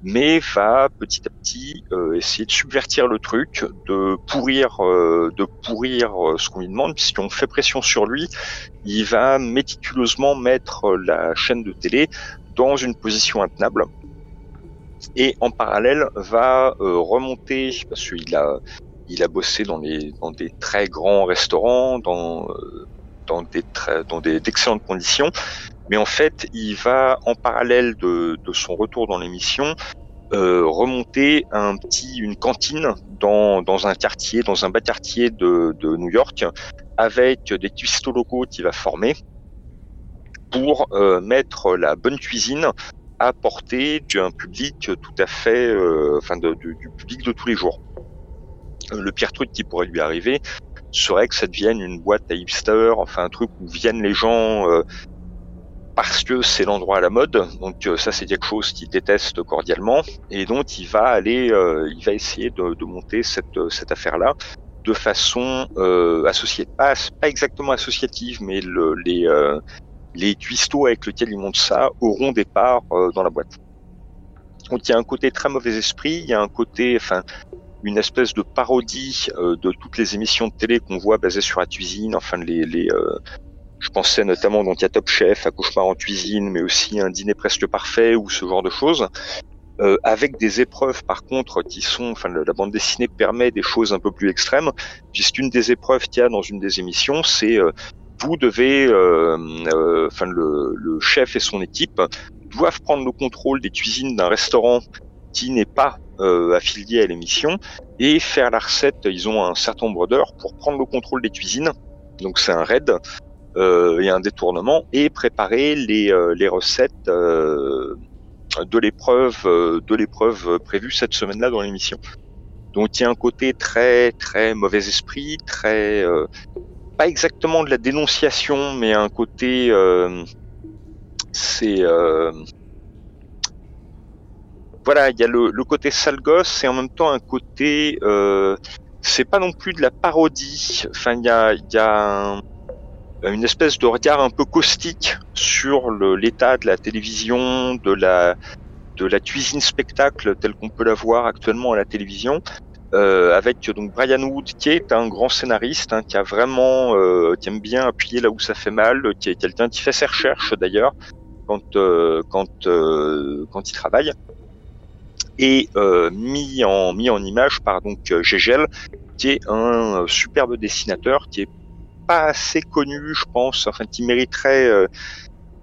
mais va petit à petit euh, essayer de subvertir le truc, de pourrir, de pourrir ce qu'on lui demande, puisqu'on fait pression sur lui, il va méticuleusement mettre la chaîne de télé dans une position intenable. Et en parallèle, va remonter, parce qu'il a, il a bossé dans, des très grands restaurants, dans dans des dans des d'excellentes conditions. Mais en fait, il va en parallèle de, de son retour dans l'émission euh, remonter un petit une cantine dans, dans un quartier, dans un bas quartier de, de New York, avec des cuistots locaux qu'il va former pour euh, mettre la bonne cuisine à portée d'un public tout à fait, euh, enfin du public de tous les jours. Le pire truc qui pourrait lui arriver, serait que ça devienne une boîte à hipster, enfin un truc où viennent les gens euh, parce que c'est l'endroit à la mode. Donc euh, ça c'est quelque chose qu'il déteste cordialement et donc il va aller, euh, il va essayer de, de monter cette, cette affaire-là de façon associée, pas, pas exactement associative, mais le, les les cuistots avec lesquels il monte ça auront des parts dans la boîte. Donc il y a un côté très mauvais esprit, il y a un côté, enfin une espèce de parodie euh, de toutes les émissions de télé qu'on voit basées sur la cuisine, enfin les, euh, je pensais notamment donc à Top Chef, à Cauchemar en cuisine, mais aussi un dîner presque parfait ou ce genre de choses. Euh, avec des épreuves par contre qui sont, enfin la bande dessinée permet des choses un peu plus extrêmes, puisqu'une des épreuves qu'il y a dans une des émissions, c'est vous devez, enfin le, le, chef et son équipe doivent prendre le contrôle des cuisines d'un restaurant qui n'est pas euh, affiliés à l'émission et faire la recette. Ils ont un certain nombre d'heures pour prendre le contrôle des cuisines. Donc c'est un raid euh, et un détournement et préparer les, euh, les recettes euh, de l'épreuve de l'épreuve prévue cette semaine-là dans l'émission. Donc il y a un côté très très mauvais esprit, très pas exactement de la dénonciation, mais un côté c'est voilà, il y a le, côté sale gosse et en même temps un côté, euh, c'est pas non plus de la parodie. Enfin, il y a, y a une espèce de regard un peu caustique sur l'état de la télévision, de la de la cuisine spectacle telle qu'on peut la voir actuellement à la télévision. Euh, avec donc Brian Wood qui est un grand scénariste hein, qui a vraiment euh, qui aime bien appuyer là où ça fait mal, qui est quelqu'un qui fait ses recherches d'ailleurs quand euh, quand euh, quand il travaille. Et euh, mis en mis en image par donc Gégel qui est un euh, superbe dessinateur qui est pas assez connu je pense enfin qui mériterait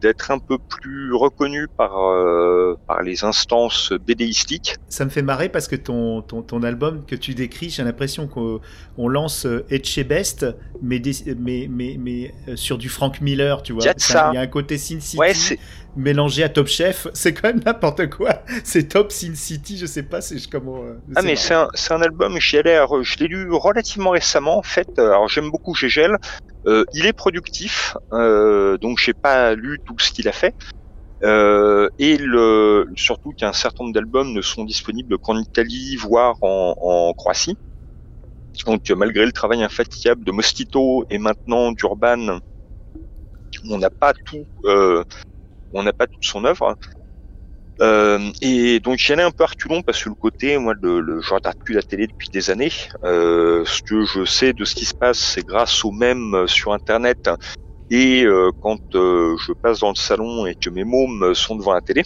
d'être un peu plus reconnu par euh, par les instances bédéistiques. Ça me fait marrer parce que ton, ton, ton album que tu décris, j'ai l'impression qu'on on lance euh, Etchebest, mais, des- mais, mais, mais euh, sur du Frank Miller, tu vois. Il y a un côté Sin City. Ouais mélangé à Top Chef. C'est quand même n'importe quoi. C'est Top Sin City, je sais pas c'est comment. euh, Ah mais c'est un, album, j'y allais, à je l'ai lu relativement récemment en fait. Alors j'aime beaucoup Gégel. Euh, il est productif, euh, donc j'ai pas lu tout ce qu'il a fait. Euh, et le, surtout qu'un certain nombre d'albums ne sont disponibles qu'en Italie, voire en, en Croatie. Donc euh, malgré le travail infatigable de Mosquito et maintenant d'Urban, on n'a pas tout, euh, on n'a pas toute son œuvre. Euh, et donc j'y allais un peu à parce que le côté, moi, le, le, je regarde plus la télé depuis des années. Euh, ce que je sais de ce qui se passe, c'est grâce au même euh, sur Internet. Et euh, quand euh, je passe dans le salon et que mes mômes sont devant la télé,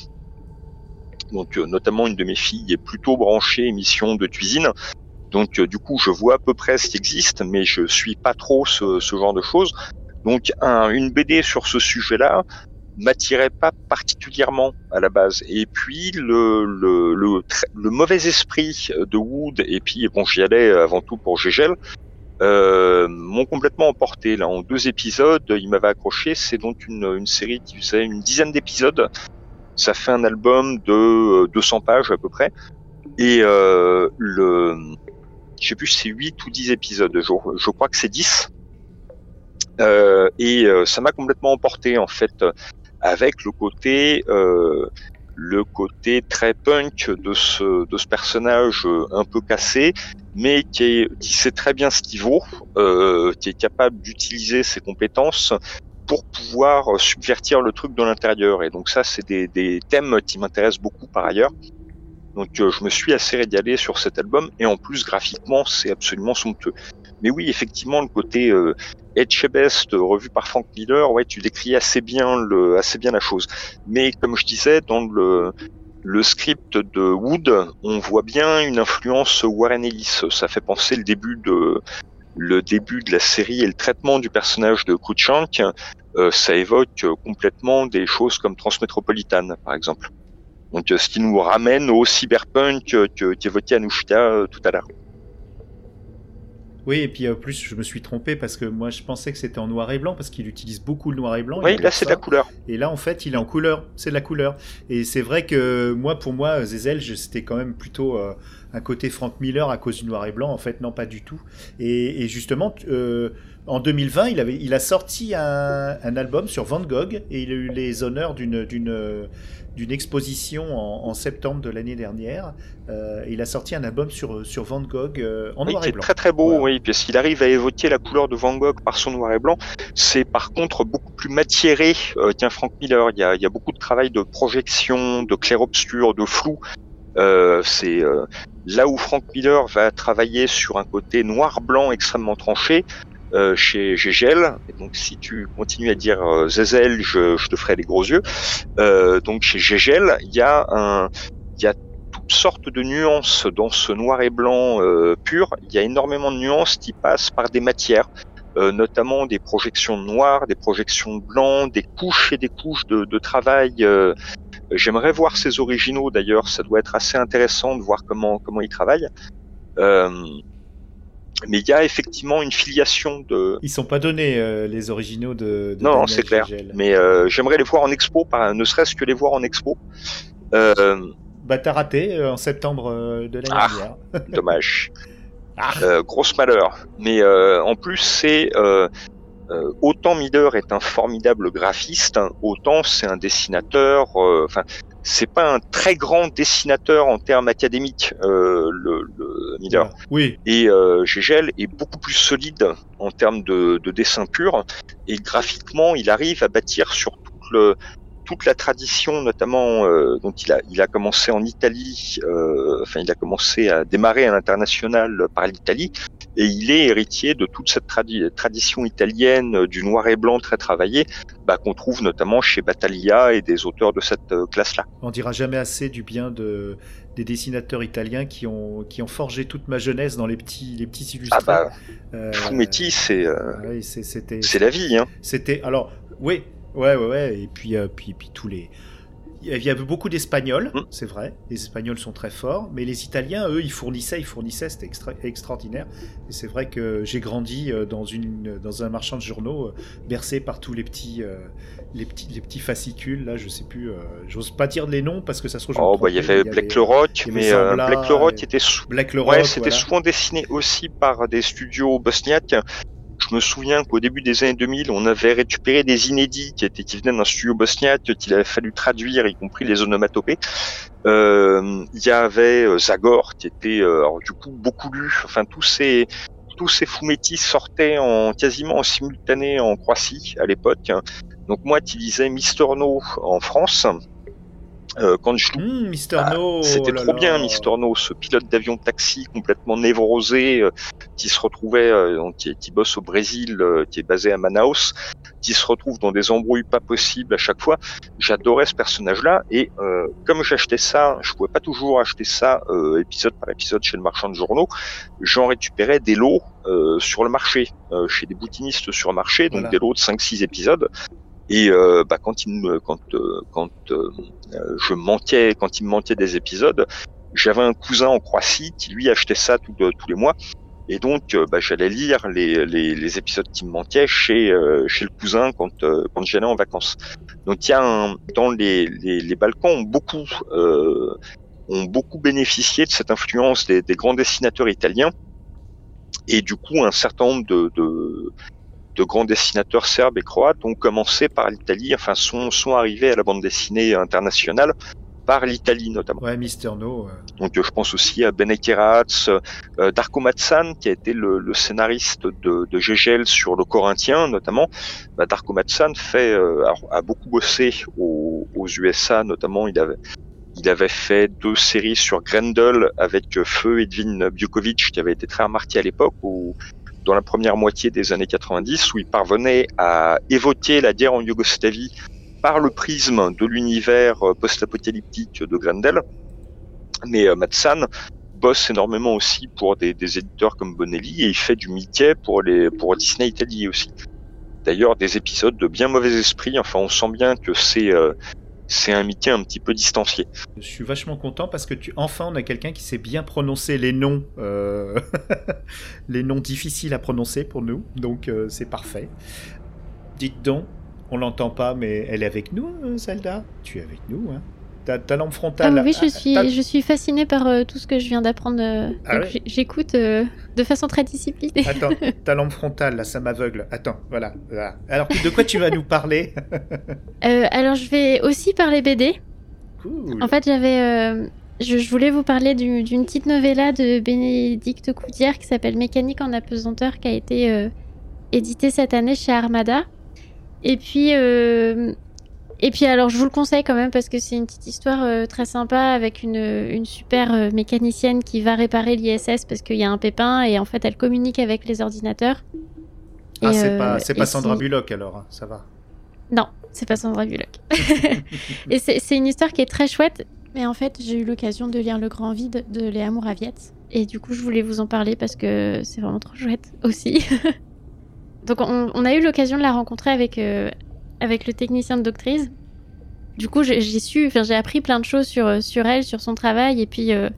donc euh, notamment une de mes filles est plutôt branchée émission de cuisine. Donc euh, du coup, je vois à peu près ce qui existe, mais je suis pas trop ce, ce genre de choses. Donc un, une BD sur ce sujet-là, m'attirait pas particulièrement à la base. Et puis le, le, le, le mauvais esprit de Wood, et puis bon j'y allais avant tout pour Gégel, euh, m'ont complètement emporté. Là, en deux épisodes, il m'avait accroché. C'est donc une, une série qui faisait une dizaine d'épisodes. Ça fait un album de euh, 200 pages à peu près. Et euh, le, je sais plus si c'est 8 ou 10 épisodes. Je, je crois que c'est 10. Euh, et euh, ça m'a complètement emporté en fait avec le côté euh, le côté très punk de ce de ce personnage euh, un peu cassé mais qui est qui sait très bien ce qu'il vaut euh, qui est capable d'utiliser ses compétences pour pouvoir subvertir le truc de l'intérieur. Et donc ça c'est des, des thèmes qui m'intéressent beaucoup par ailleurs. Donc euh, je me suis assez régalé sur cet album et en plus graphiquement c'est absolument somptueux mais oui effectivement le côté euh, Etchebest revu par Frank Miller, ouais, tu décris assez bien le, assez bien la chose. Mais comme je disais, dans le, le script de Wood, on voit bien une influence Warren Ellis. Ça fait penser le début de, le début de la série et le traitement du personnage de Cruikshank. Euh, ça évoque complètement des choses comme Transmétropolitane, par exemple. Donc, euh, ce qui nous ramène au cyberpunk que, qu'évoquait Anushka euh, tout à l'heure. Oui, et puis en plus, je me suis trompé parce que moi, je pensais que c'était en noir et blanc parce qu'il utilise beaucoup le noir et blanc. Oui, là, c'est de la couleur. Et là, en fait, il est en couleur. C'est de la couleur. Et c'est vrai que moi, pour moi, Zezel, c'était quand même plutôt euh, un côté Frank Miller à cause du noir et blanc. En fait, non, pas du tout. Et, et justement, euh, en 2020, il, avait, il a sorti un, un album sur Van Gogh et il a eu les honneurs d'une d'une exposition en, en septembre de l'année dernière. Euh, il a sorti un album sur sur Van Gogh euh, en Oui, noir et blanc. très très beau, Voilà. oui, parce qu'il arrive à évoquer la couleur de Van Gogh par son noir et blanc. C'est par contre beaucoup plus matiéré euh, qu'un Frank Miller. Il y, a, il y a beaucoup de travail de projection, de clair-obscur, de flou. Euh, c'est là où Frank Miller va travailler sur un côté noir-blanc extrêmement tranché. Euh, chez Gégel, et donc si tu continues à dire euh, je, je te ferai les gros yeux. Euh, donc chez Gégel, il y a un, il y a toutes sortes de nuances dans ce noir et blanc euh, pur. Il y a énormément de nuances qui passent par des matières, euh, notamment des projections de noir, des projections de blanc, des couches et des couches de, de travail. J'aimerais voir ces originaux d'ailleurs. Ça doit être assez intéressant de voir comment comment ils travaillent. Euh, mais il y a effectivement une filiation de. Ils sont pas donnés euh, les originaux de. de Non, c'est clair. Gégel. Mais euh, j'aimerais les voir en expo, par, ne serait-ce que les voir en expo. Euh, Bah t'as raté euh, en septembre de l'année Ah. dernière. dommage. Ah. Grosse malheur. Mais en plus, c'est autant Miller est un formidable graphiste, hein, autant c'est un dessinateur. Enfin, c'est pas un très grand dessinateur en termes académiques, le, le Miller. Oui, Et euh, Gégel est beaucoup plus solide en termes de, de dessin pur. Et graphiquement, il arrive à bâtir sur tout le toute la tradition, notamment, euh, donc il a, il a commencé en Italie, euh, enfin il a commencé à démarrer à l'international par l'Italie, et il est héritier de toute cette tradition italienne euh, du noir et blanc très travaillé, bah, qu'on trouve notamment chez Battaglia et des auteurs de cette euh, classe-là. On dira jamais assez du bien de, des dessinateurs italiens qui ont, qui ont forgé toute ma jeunesse dans les petits, les petits illustrés. Ah bah, Fumetti, c'est euh, c'est la vie. Hein. C'était alors oui, ouais, ouais, ouais, et puis, puis, puis tous les il y avait beaucoup d'Espagnols, mm. c'est vrai. Les Espagnols sont très forts, mais les Italiens, eux, ils fournissaient, ils fournissaient, c'était extraordinaire. Et c'est vrai que j'ai grandi euh, dans, une, dans un marchand de journaux, euh, bercé par tous les petits, euh, les petits, les petits fascicules. Là, je sais plus, j'ose pas dire les noms parce que ça se trouve. Oh, bah, il y avait Black le Rock, mais Black le Rock était Black ouais, c'était souvent dessiné aussi par des studios bosniaques je me souviens qu'au début des années 2000, on avait récupéré des inédits qui étaient qui venaient d'un studio bosniaque qu'il avait fallu traduire, y compris les onomatopées. Euh, il y avait euh, Zagor qui était euh, du coup beaucoup lu. Enfin tous ces tous ces fumettis sortaient en quasiment en simultané en Croatie à l'époque. Donc moi qui lisais Mister No en France, euh, quand je mmh, Mister No, c'était oh trop bien Mister No, ce pilote d'avion taxi complètement névrosé euh, qui se retrouvait, euh, qui, qui, bosse au Brésil, euh, qui est basé à Manaus, qui se retrouve dans des embrouilles pas possibles à chaque fois. J'adorais ce personnage-là et comme j'achetais ça, je pouvais pas toujours acheter ça épisode par épisode chez le marchand de journaux. J'en récupérais des lots sur le marché, chez des boutinistes sur le marché, donc des lots de 5-6 épisodes. Et euh, bah, quand il me, quand euh, quand euh, je manquais, quand il me manquait des épisodes, j'avais un cousin en Croatie qui lui achetait ça tous les mois. Et donc, bah, j'allais lire les, les, les, épisodes qui me manquaient chez chez le cousin quand quand j'allais en vacances. Donc, il y a un, dans les, les, les Balkans ont beaucoup ont beaucoup bénéficié de cette influence des, des, grands dessinateurs italiens. Et du coup, un certain nombre de, de de grands dessinateurs serbes et croates ont commencé par l'Italie, enfin sont, sont arrivés à la bande dessinée internationale par l'Italie notamment. Ouais, Mister No. Donc je pense aussi à Benekeratz, euh, Darko Matsan qui a été le, le scénariste de, de Gégel sur le Corinthien notamment. Bah, Darko Matsan fait, euh, a, beaucoup bossé aux, aux, USA notamment. Il avait il avait fait deux séries sur Grendel avec Feu Edwin Bjukovic qui avait été très remarqué à l'époque où dans la première moitié des années 90 où il parvenait à évoquer la guerre en Yougoslavie par le prisme de l'univers euh, post-apocalyptique de Grendel. Mais euh, Matsan bosse énormément aussi pour des, éditeurs comme Bonelli et il fait du Mickey pour les pour Disney Italie aussi. D'ailleurs, des épisodes de bien mauvais esprit. Enfin, on sent bien que c'est euh, c'est un Mickey un petit peu distancié. Je suis vachement content parce que tu, enfin on a quelqu'un qui sait bien prononcer les noms, euh, les noms difficiles à prononcer pour nous, donc euh, c'est parfait. Dites donc, on l'entend pas, mais elle est avec nous, euh, Zelda? Tu es avec nous, hein? Ta, lampe frontale. Ah oui, je suis, je suis fascinée par euh, tout ce que je viens d'apprendre. Euh, ah j'écoute euh, de façon très disciplinée. Attends, ta lampe frontale, là, ça m'aveugle. Attends, voilà, Alors, de quoi tu vas nous parler? Alors, je vais aussi parler BD. Cool. En fait, j'avais. Je, voulais vous parler d'une petite novella de Bénédicte Coudière qui s'appelle Mécanique en apesanteur qui a été éditée cette année chez Armada. Et puis, et puis alors je vous le conseille quand même parce que c'est une petite histoire euh, très sympa avec une, une super euh, mécanicienne qui va réparer l'ISS parce qu'il y a un pépin et en fait elle communique avec les ordinateurs. Ah c'est pas, euh, pas Sandra Bullock alors, hein, ça va. Non, c'est pas Sandra Bullock. et c'est une histoire qui est très chouette. Mais en fait j'ai eu l'occasion de lire Le Grand Vide de Léa Mouraviette. Et du coup je voulais vous en parler parce que c'est vraiment trop chouette aussi. Donc on, on, a eu l'occasion de la rencontrer avec, avec le technicien de doctrice. Du coup, j'ai su, enfin, j'ai appris plein de choses sur, euh, sur elle, sur son travail, et puis euh,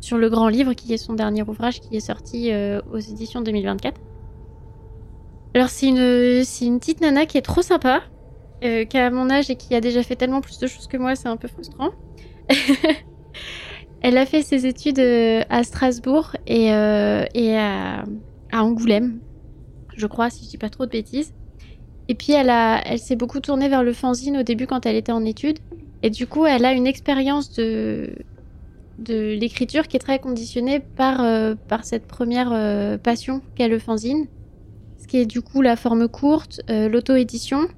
sur le grand livre qui est son dernier ouvrage qui est sorti euh, aux éditions 2024. Alors, c'est une, une petite nana qui est trop sympa, qui a mon âge et qui a déjà fait tellement plus de choses que moi, c'est un peu frustrant. Elle a fait ses études à Strasbourg et, et à, à Angoulême, je crois, si je dis pas trop de bêtises. Et puis elle, s'est beaucoup tournée vers le fanzine au début quand elle était en études. Et du coup, elle a une expérience de, l'écriture qui est très conditionnée par, euh, cette première euh, passion qu'est le fanzine. Ce qui est du coup la forme courte, euh, l'auto-édition.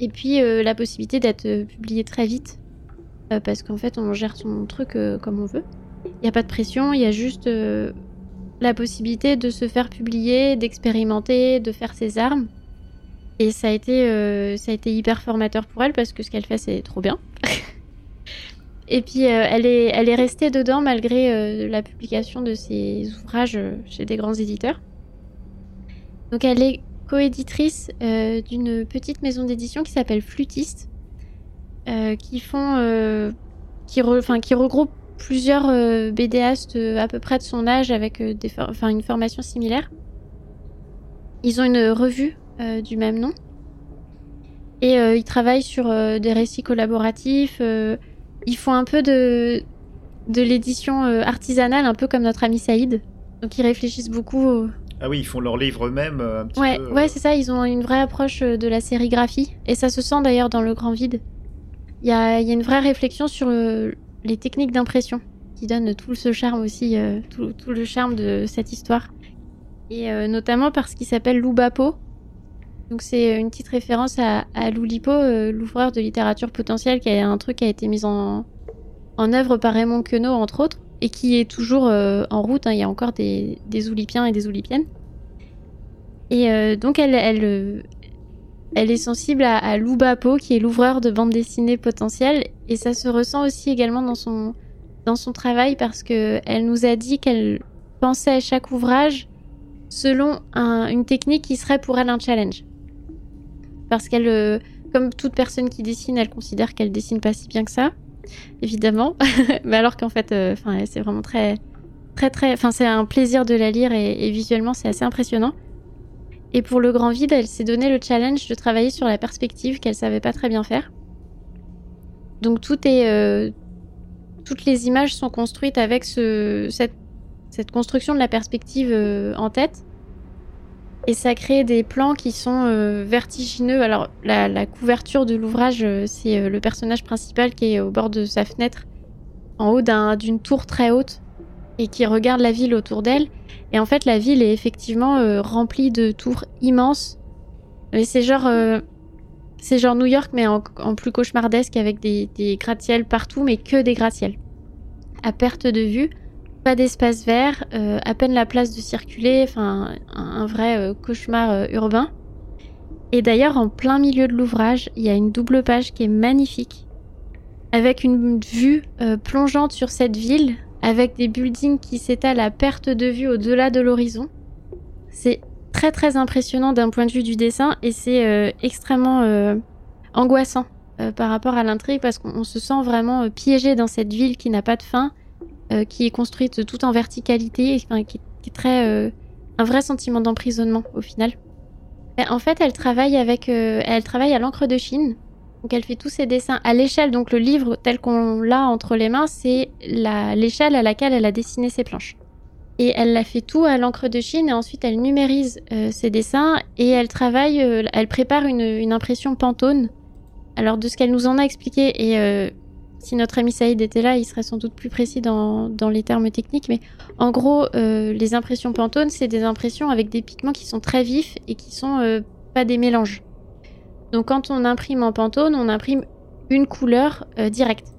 Et puis la possibilité d'être publié très vite. Parce qu'en fait, on gère son truc comme on veut. Il n'y a pas de pression, il y a juste la possibilité de se faire publier, d'expérimenter, de faire ses armes. Et ça a été, euh, ça a été hyper formateur pour elle parce que ce qu'elle fait, c'est trop bien. Et puis, euh, elle, est, elle est restée dedans malgré euh, la publication de ses ouvrages chez des grands éditeurs. Donc, elle est coéditrice d'une petite maison d'édition qui s'appelle Flutiste, qui font, qui, re- qui regroupe plusieurs BDastes à peu près de son âge avec des for- une formation similaire. Ils ont une revue du même nom. Et euh, ils travaillent sur euh, des récits collaboratifs. euh, ils font un peu de, de l'édition euh, artisanale, un peu comme notre ami Saïd. Donc ils réfléchissent beaucoup. au- Ah oui, ils font leur livre eux-mêmes euh, un petit Ouais, peu. euh, ouais, c'est ça. Ils ont une vraie approche euh, de la sérigraphie. Et ça se sent d'ailleurs dans le grand vide. Il y a, il y a une vraie réflexion sur euh, les techniques d'impression qui donnent tout ce charme aussi, euh, tout, tout le charme de cette histoire. Et euh, notamment parce qu'il s'appelle Loubapo. Donc c'est une petite référence à, Loulipo, euh, l'ouvreur de littérature potentielle, qui est un truc qui a été mis en, œuvre par Raymond Queneau, entre autres, et qui est toujours euh, en route. hein. Il y a encore des, Oulipiens et des Oulipiennes. Et euh, donc elle, euh, est sensible à, à Lou Bapo, qui est l'ouvreur de bande dessinée potentielle, et ça se ressent aussi également dans son, travail parce que elle nous a dit qu'elle pensait à chaque ouvrage selon un- une technique qui serait pour elle un challenge. Parce qu'elle, euh, comme toute personne qui dessine, elle considère qu'elle dessine pas si bien que ça, évidemment. Mais alors qu'en fait, euh, enfin, c'est vraiment très, très, très, enfin, c'est un plaisir de la lire et, visuellement, c'est assez impressionnant. Et pour le grand vide, elle s'est donné le challenge de travailler sur la perspective qu'elle savait pas très bien faire. Donc euh, toutes les images sont construites avec ce, cette, construction de la perspective en tête. Et ça crée des plans qui sont euh, vertigineux. Alors la, couverture de l'ouvrage, euh, c'est euh, le personnage principal qui est au bord de sa fenêtre, en haut d'un- d'une tour très haute, et qui regarde la ville autour d'elle. Et en fait, la ville est effectivement remplie de tours immenses. Mais c'est genre, c'est genre New York, mais en, en plus cauchemardesque, avec des, des gratte-ciels partout, mais que des gratte-ciels. À perte de vue, pas d'espace vert, euh, à peine la place de circuler, enfin, un, vrai euh, cauchemar euh, urbain. Et d'ailleurs, en plein milieu de l'ouvrage, il y a une double page qui est magnifique, avec une vue plongeante sur cette ville, avec des buildings qui s'étalent à perte de vue au-delà de l'horizon. C'est très très impressionnant d'un point de vue du dessin et c'est extrêmement angoissant par rapport à l'intrigue parce qu'on on se sent vraiment piégé dans cette ville qui n'a pas de fin, euh, qui est construite tout en verticalité, qui, est très euh, un vrai sentiment d'emprisonnement au final. En fait, elle travaille avec, euh, elle travaille à l'encre de Chine. Donc elle fait tous ses dessins à l'échelle. Donc le livre tel qu'on l'a entre les mains, c'est l'échelle à laquelle elle a dessiné ses planches. Et elle la fait tout à l'encre de Chine et ensuite elle numérise euh, ses dessins et elle travaille, elle prépare une, une impression Pantone. Alors de ce qu'elle nous en a expliqué et si notre ami Saïd était là, il serait sans doute plus précis dans, les termes techniques, mais en gros, euh, les impressions Pantone, c'est des impressions avec des pigments qui sont très vifs et qui sont euh, pas des mélanges. Donc quand on imprime en Pantone, on imprime une couleur euh, directe.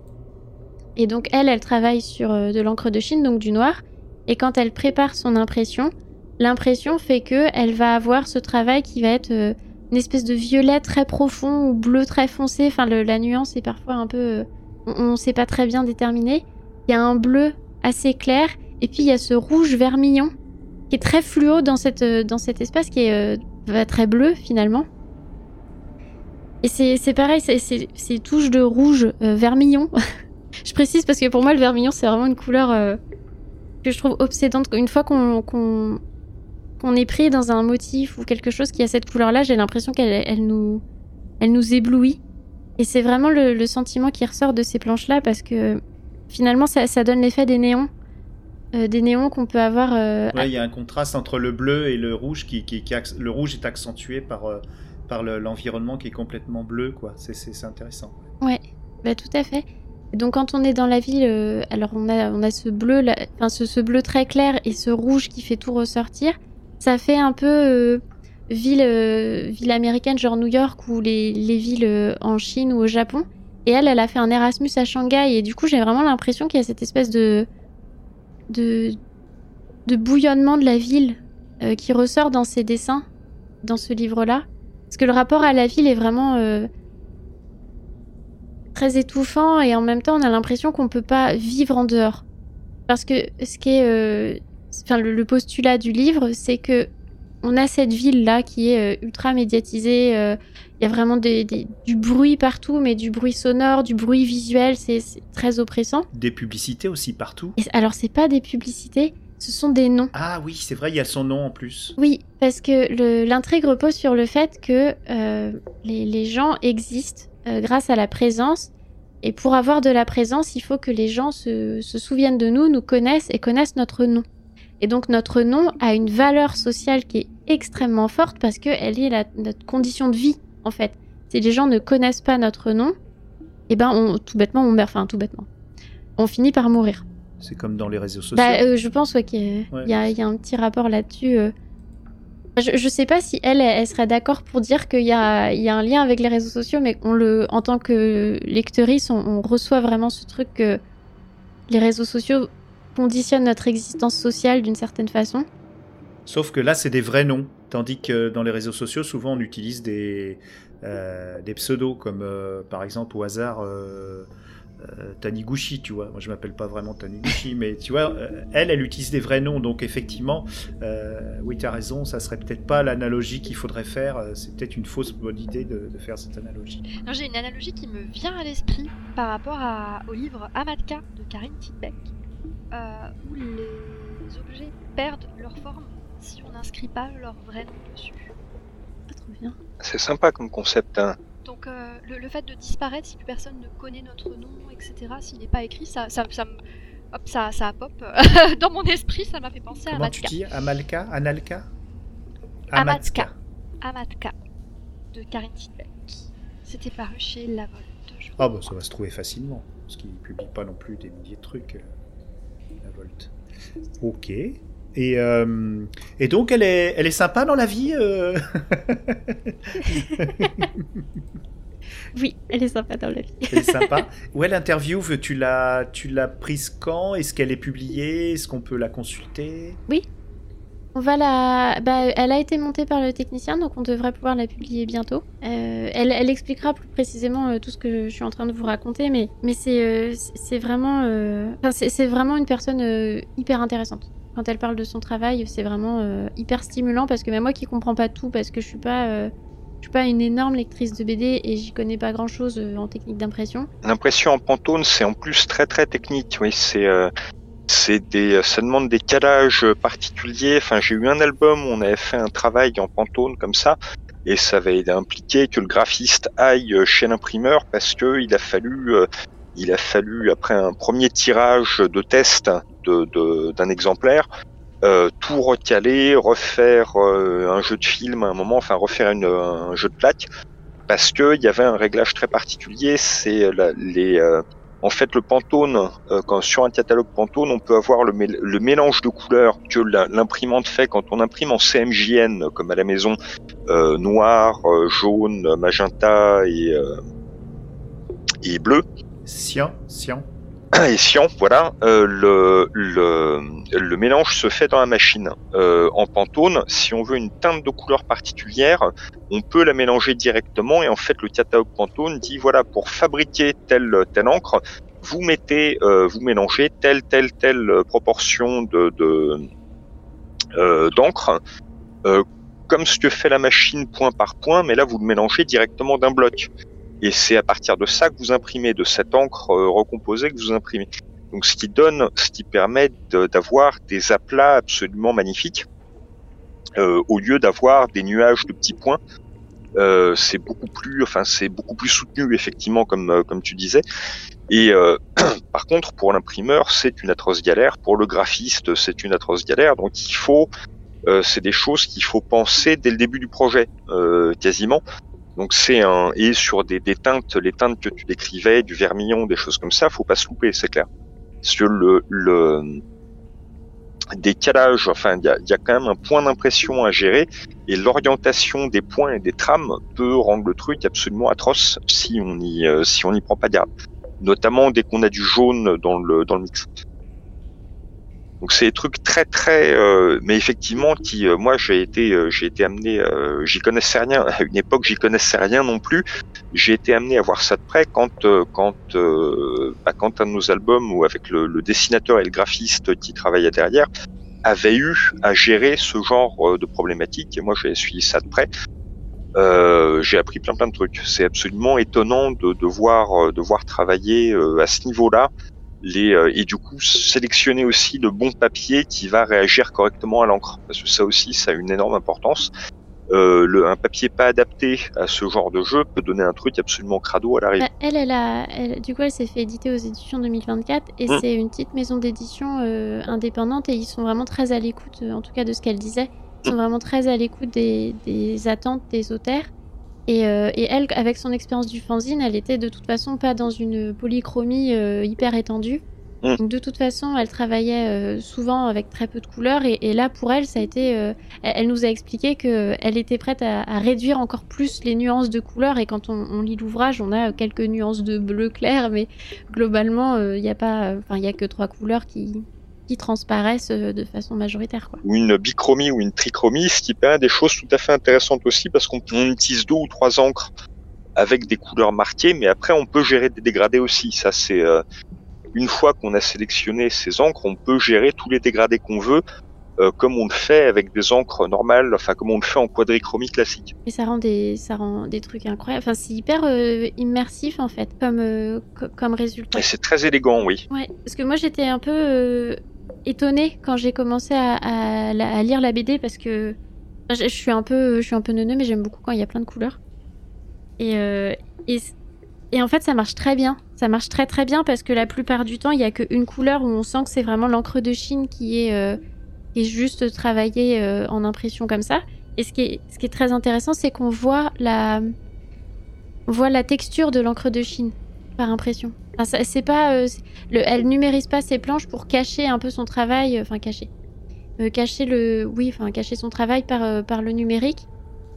Et donc elle, elle travaille sur de l'encre de Chine, donc du noir. Et quand elle prépare son impression, l'impression fait que elle va avoir ce travail qui va être une espèce de violet très profond ou bleu très foncé. Enfin, la nuance est parfois un peu, on ne sait pas très bien déterminer. Il y a un bleu assez clair et puis il y a ce rouge vermillon qui est très fluo dans cette euh, dans cet espace qui est euh, va très bleu finalement. Et c'est pareil, c'est- ces touches de rouge euh, vermillon. je précise parce que pour moi le vermillon c'est vraiment une couleur que je trouve obsédante. Une fois qu'on est pris dans un motif ou quelque chose qui a cette couleur-là, j'ai l'impression qu'elle elle nous elle nous éblouit. Et c'est vraiment le, le sentiment qui ressort de ces planches-là parce que finalement ça, ça donne l'effet des néons. Euh, des néons qu'on peut avoir euh, Ouais, il y a un contraste entre le bleu et le rouge qui, qui, qui le rouge est accentué par, euh, par le- l'environnement qui est complètement bleu, quoi. C'est, intéressant. Ouais, bah tout à fait. Donc quand on est dans la ville, euh, alors on a, on a ce bleu, là- enfin ce, ce bleu très clair et ce rouge qui fait tout ressortir. Ça fait un peu villes, euh, américaines, genre New York ou les, les villes euh, en Chine ou au Japon. Et elle, elle a fait un Erasmus à Shanghai. Et du coup, j'ai vraiment l'impression qu'il y a cette espèce de, de, de bouillonnement de la ville euh, qui ressort dans ses dessins, dans ce livre-là. Parce que le rapport à la ville est vraiment euh, très étouffant et en même temps, on a l'impression qu'on peut pas vivre en dehors. Parce que ce qui enfin, le postulat du livre, c'est que on a cette ville-là qui est euh, ultra médiatisée. euh, Il y a vraiment des- des- du bruit partout, mais du bruit sonore, du bruit visuel, c'est très oppressant. Des publicités aussi partout. Et, alors, c'est pas des publicités, ce sont des noms. Ah oui, c'est vrai, il y a son nom en plus. Oui, parce que l'intrigue repose sur le fait que euh, les, les gens existent euh, grâce à la présence. Et pour avoir de la présence, il faut que les gens se, se souviennent de nous, nous connaissent et connaissent notre nom. Et donc notre nom a une valeur sociale qui est extrêmement forte parce qu'elle est la, notre condition de vie, en fait. Si les gens ne connaissent pas notre nom, eh ben on, tout bêtement, on meurt. Enfin, tout bêtement. On finit par mourir. C'est comme dans les réseaux sociaux. Bah, euh, je pense ouais, qu'il y, a- Ouais. il y a- il y a un petit rapport là-dessus. euh. Je, je sais pas si elle, elle serait d'accord pour dire qu'il y a, il y a un lien avec les réseaux sociaux, mais on le, en tant que lectrice, on, on reçoit vraiment ce truc que les réseaux sociaux conditionnent notre existence sociale d'une certaine façon. Sauf que là, c'est des vrais noms. Tandis que dans les réseaux sociaux, souvent, on utilise des, euh, des pseudos, comme euh, par exemple au hasard euh, euh, Taniguchi, tu vois. Moi, je m'appelle pas vraiment Taniguchi, mais tu vois, euh, elle, elle utilise des vrais noms. Donc, effectivement, euh, oui, tu as raison, ça serait peut-être pas l'analogie qu'il faudrait faire. C'est peut-être une fausse bonne idée de, de faire cette analogie. Non, J'ai une analogie qui me vient à l'esprit par rapport à- au livre Amatka de Karine Tidbeck, euh, où les objets perdent leur forme si on n'inscrit pas leur vrai nom dessus. Pas trop bien. C'est sympa comme concept. Hein. Donc euh, le, le fait de disparaître si plus personne ne connaît notre nom, etc., s'il n'est pas écrit, ça, ça, ça, me- hop, ça, ça pop dans mon esprit, ça m'a fait penser à Comment tu Amatka. dis Amalka Analka? Amatka. Amatka de Karine Tidbeck. C'était paru chez La Volte. Ah bah ça va se trouver facilement, parce qu'ils publient pas non plus des milliers de trucs, euh, la Volt. Ok. Et, euh, et donc elle est, elle est sympa dans la vie euh? Oui, elle est sympa dans la vie. Elle est sympa. Ouais, l'interview, tu l'as, tu l'as prise quand? Est-ce qu'elle est publiée? Est-ce qu'on peut la consulter? Bah, elle a été montée par le technicien, donc on devrait pouvoir la publier bientôt. Euh, elle, expliquera plus précisément euh, tout ce que je suis en train de vous raconter, mais, euh, c'est- vraiment. une personne hyper intéressante. Quand elle parle de son travail, c'est vraiment hyper stimulant parce que même moi qui comprends pas tout, parce que je suis pas. suis pas une énorme lectrice de BD et j'y connais pas grand chose en technique d'impression. L'impression en Pantone, c'est en plus très très technique. C'est des, ça demande des calages particuliers. Enfin, j'ai eu un album où on avait fait un travail en Pantone comme ça, et ça avait impliqué que le graphiste aille chez l'imprimeur parce que il a fallu, euh, il a fallu après un premier tirage de test de de- d'un exemplaire. euh, tout recaler, refaire euh, un jeu de film à un moment, enfin refaire une, un jeu de plaque, parce que il y avait un réglage très particulier. C'est les, euh, en fait, le Pantone, euh, sur un catalogue Pantone, on peut avoir le, mél- le mélange de couleurs que l'imprimante fait quand on imprime en CMJN, comme à la maison, euh, noir, euh, jaune, magenta et, et bleu. Cyan, cyan. Et cyan, voilà, euh, le, le, mélange se fait dans la machine. Euh, en Pantone, si on veut une teinte de couleur particulière, on peut la mélanger directement et en fait le catalogue Pantone dit voilà pour fabriquer telle telle encre, vous mettez, euh, vous mélangez telle telle telle proportion de de d'encre, comme ce que fait la machine point par point, mais là vous le mélangez directement d'un bloc. Et c'est à partir de ça que vous imprimez, de cette encre euh, recomposée que vous imprimez. Donc ce qui donne, ce qui permet d'avoir des aplats absolument magnifiques, euh, au lieu d'avoir des nuages de petits points. Euh, c'est beaucoup plus, enfin c'est beaucoup plus soutenu effectivement comme euh, comme tu disais. Et euh, par contre pour l'imprimeur c'est une atroce galère, pour le graphiste c'est une atroce galère. Donc il faut, euh, c'est des choses qu'il faut penser dès le début du projet quasiment. Donc c'est un et sur des, des teintes, les teintes que tu décrivais, du vermillon, des choses comme ça, faut pas se louper, c'est clair. Que le, le décalage, enfin il y a, y a, quand même un point d'impression à gérer et l'orientation des points et des trames peut rendre le truc absolument atroce si on y euh, si on n'y prend pas garde, notamment dès qu'on a du jaune dans le dans le mix. Donc c'est des trucs très très, euh, mais effectivement qui, euh, moi j'ai été, euh, j'ai été amené, euh, j'y connaissais rien à une époque, j'y connaissais rien non plus. J'ai été amené à voir ça de près quand, quand, bah, quand un de nos albums ou avec le, le, dessinateur et le graphiste qui travaillait derrière avait eu à gérer ce genre de problématiques et moi j'ai suivi ça de près. j'ai appris plein plein de trucs. C'est absolument étonnant de, de voir de voir travailler à ce niveau-là les, euh, et du coup sélectionner aussi le bon papier qui va réagir correctement à l'encre parce que ça aussi ça a une énorme importance euh, le, un papier pas adapté à ce genre de jeu peut donner un truc absolument crado à l'arrivée. Bah, elle, elle a, elle, du coup, elle s'est fait éditer aux éditions 2024 et mmh. c'est une petite maison d'édition euh, indépendante et ils sont vraiment très à l'écoute, en tout cas de ce qu'elle disait. Ils sont vraiment très à l'écoute des, des, attentes des auteurs. Et, euh, et, elle, avec son expérience du fanzine, elle était de toute façon pas dans une polychromie euh, hyper étendue. Mm. Donc de toute façon, elle travaillait euh, souvent avec très peu de couleurs. Et, et, là, pour elle, ça a été. Elle nous a expliqué qu'elle était prête à, à, réduire encore plus les nuances de couleurs. Et quand on, on lit l'ouvrage, on a quelques nuances de bleu clair, mais globalement, il n'y a pas. Enfin, il y a que trois couleurs qui, qui transparaissent euh, de façon majoritaire. Quoi. Ou une bichromie ou une trichromie, ce qui permet des choses tout à fait intéressantes aussi parce qu'on utilise deux ou trois encres avec des couleurs marquées, mais après on peut gérer des dégradés aussi. Ça c'est euh, une fois qu'on a sélectionné ces encres, on peut gérer tous les dégradés qu'on veut. Euh, comme on le fait avec des encres normales, enfin comme on le fait en quadrichromie classique. Et ça rend des, ça rend des trucs incroyables. Enfin, c'est hyper euh, immersif en fait, comme, euh, comme résultat. Et c'est très élégant, oui. Ouais, parce que moi j'étais un peu étonnée quand j'ai commencé à, lire la BD parce que je, suis un peu, je neuneux, mais j'aime beaucoup quand il y a plein de couleurs. Et, euh, et, en fait, ça marche très bien. Ça marche très très bien parce que la plupart du temps, il y a qu'une couleur où on sent que c'est vraiment l'encre de Chine qui est, euh, juste travaillée euh, en impression comme ça. Et ce qui est, très intéressant, c'est qu'on voit la texture de l'encre de Chine par impression. C'est pas, euh, le, elle numérise pas ses planches pour cacher un peu son travail, euh, enfin cacher, euh, cacher le, oui, enfin cacher son travail par par le numérique.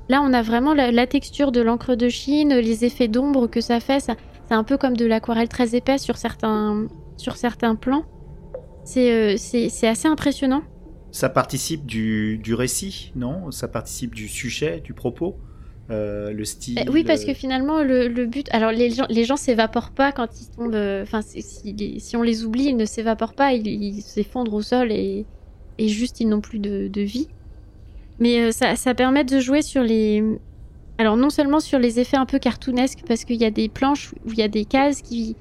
Là, on a vraiment la, texture de l'encre de Chine, les effets d'ombre que ça fait. Ça, c'est un peu comme de l'aquarelle très épaisse sur certains sur certains plans. C'est c'est assez impressionnant. Ça participe du, du récit, non? Ça participe du sujet, du propos? Euh, le style. Euh, oui, parce que finalement, le, le, but. Alors, les gens, les gens s'évaporent pas quand ils tombent. Enfin, si, si, on les oublie, ils ne s'évaporent pas, ils, s'effondrent au sol et, et juste ils n'ont plus de, de, vie. Mais euh, ça, ça, permet de jouer sur les. Alors, non seulement sur les effets un peu cartoonesques, parce qu'il y a des planches où il y a des cases qui,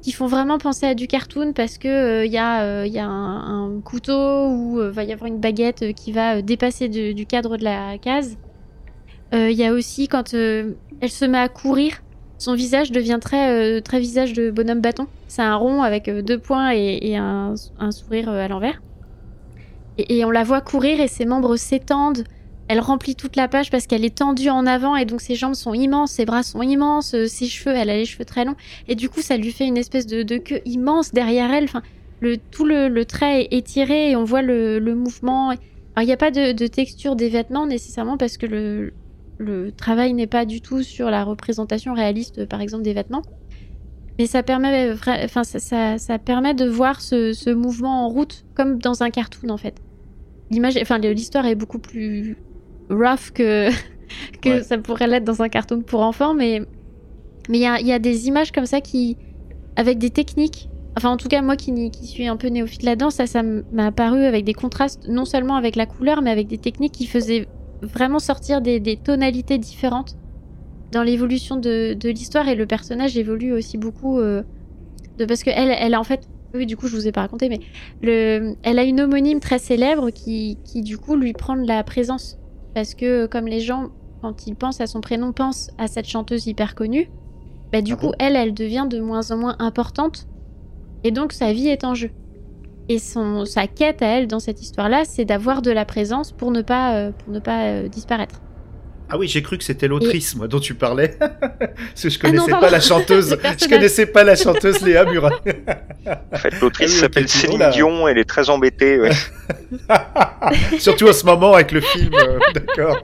qui font vraiment penser à du cartoon, parce que il euh, y a, y a un, un couteau ou va y avoir une baguette qui va dépasser de, du cadre de la case. Il euh, y a aussi quand euh, elle se met à courir, son visage devient très, euh, très visage de bonhomme bâton. C'est un rond avec deux points et, un, sourire à l'envers. Et, on la voit courir et ses membres s'étendent. Elle remplit toute la page parce qu'elle est tendue en avant et donc ses jambes sont immenses, ses bras sont immenses, ses cheveux, elle a les cheveux très longs. Et du coup, ça lui fait une espèce de, queue immense derrière elle. Enfin, le, tout le, trait est étiré et on voit le, le mouvement. Alors, il n'y a pas de, de texture des vêtements nécessairement parce que le, le travail n'est pas du tout sur la représentation réaliste, par exemple, des vêtements. Mais ça permet, enfin, ça, ça, ça permet de voir ce, ce, mouvement en route comme dans un cartoon, en fait. L'image, enfin, l'histoire est beaucoup plus rough que, que ouais. ça pourrait l'être dans un cartoon pour enfants, mais mais il y a, y a, des images comme ça qui, avec des techniques, enfin, en tout cas, moi qui, qui suis un peu néophyte là-dedans, ça, ça m'a apparu avec des contrastes, non seulement avec la couleur, mais avec des techniques qui faisaient vraiment sortir des, des tonalités différentes dans l'évolution de, de l'histoire et le personnage évolue aussi beaucoup euh, de parce que elle, elle a en fait oui du coup je vous ai pas raconté mais le elle a une homonyme très célèbre qui, qui du coup lui prend de la présence. Parce que comme les gens quand ils pensent à son prénom pensent à cette chanteuse hyper connue bah du ah coup bon? elle elle devient de moins en moins importante. Et donc sa vie est en jeu et son, sa quête à elle dans cette histoire-là, c'est d'avoir de la présence pour ne pas, euh, pour ne pas euh, disparaître. Ah oui, j'ai cru que c'était l'autrice, moi, dont tu parlais. Parce que je Ah non, connaissais pas la chanteuse. Je connaissais pas la chanteuse Léa Murat. En fait, l'autrice Ah oui, s'appelle Céline là. Dion, elle est très embêtée. ouais. Surtout en ce moment avec le film. euh, D'accord.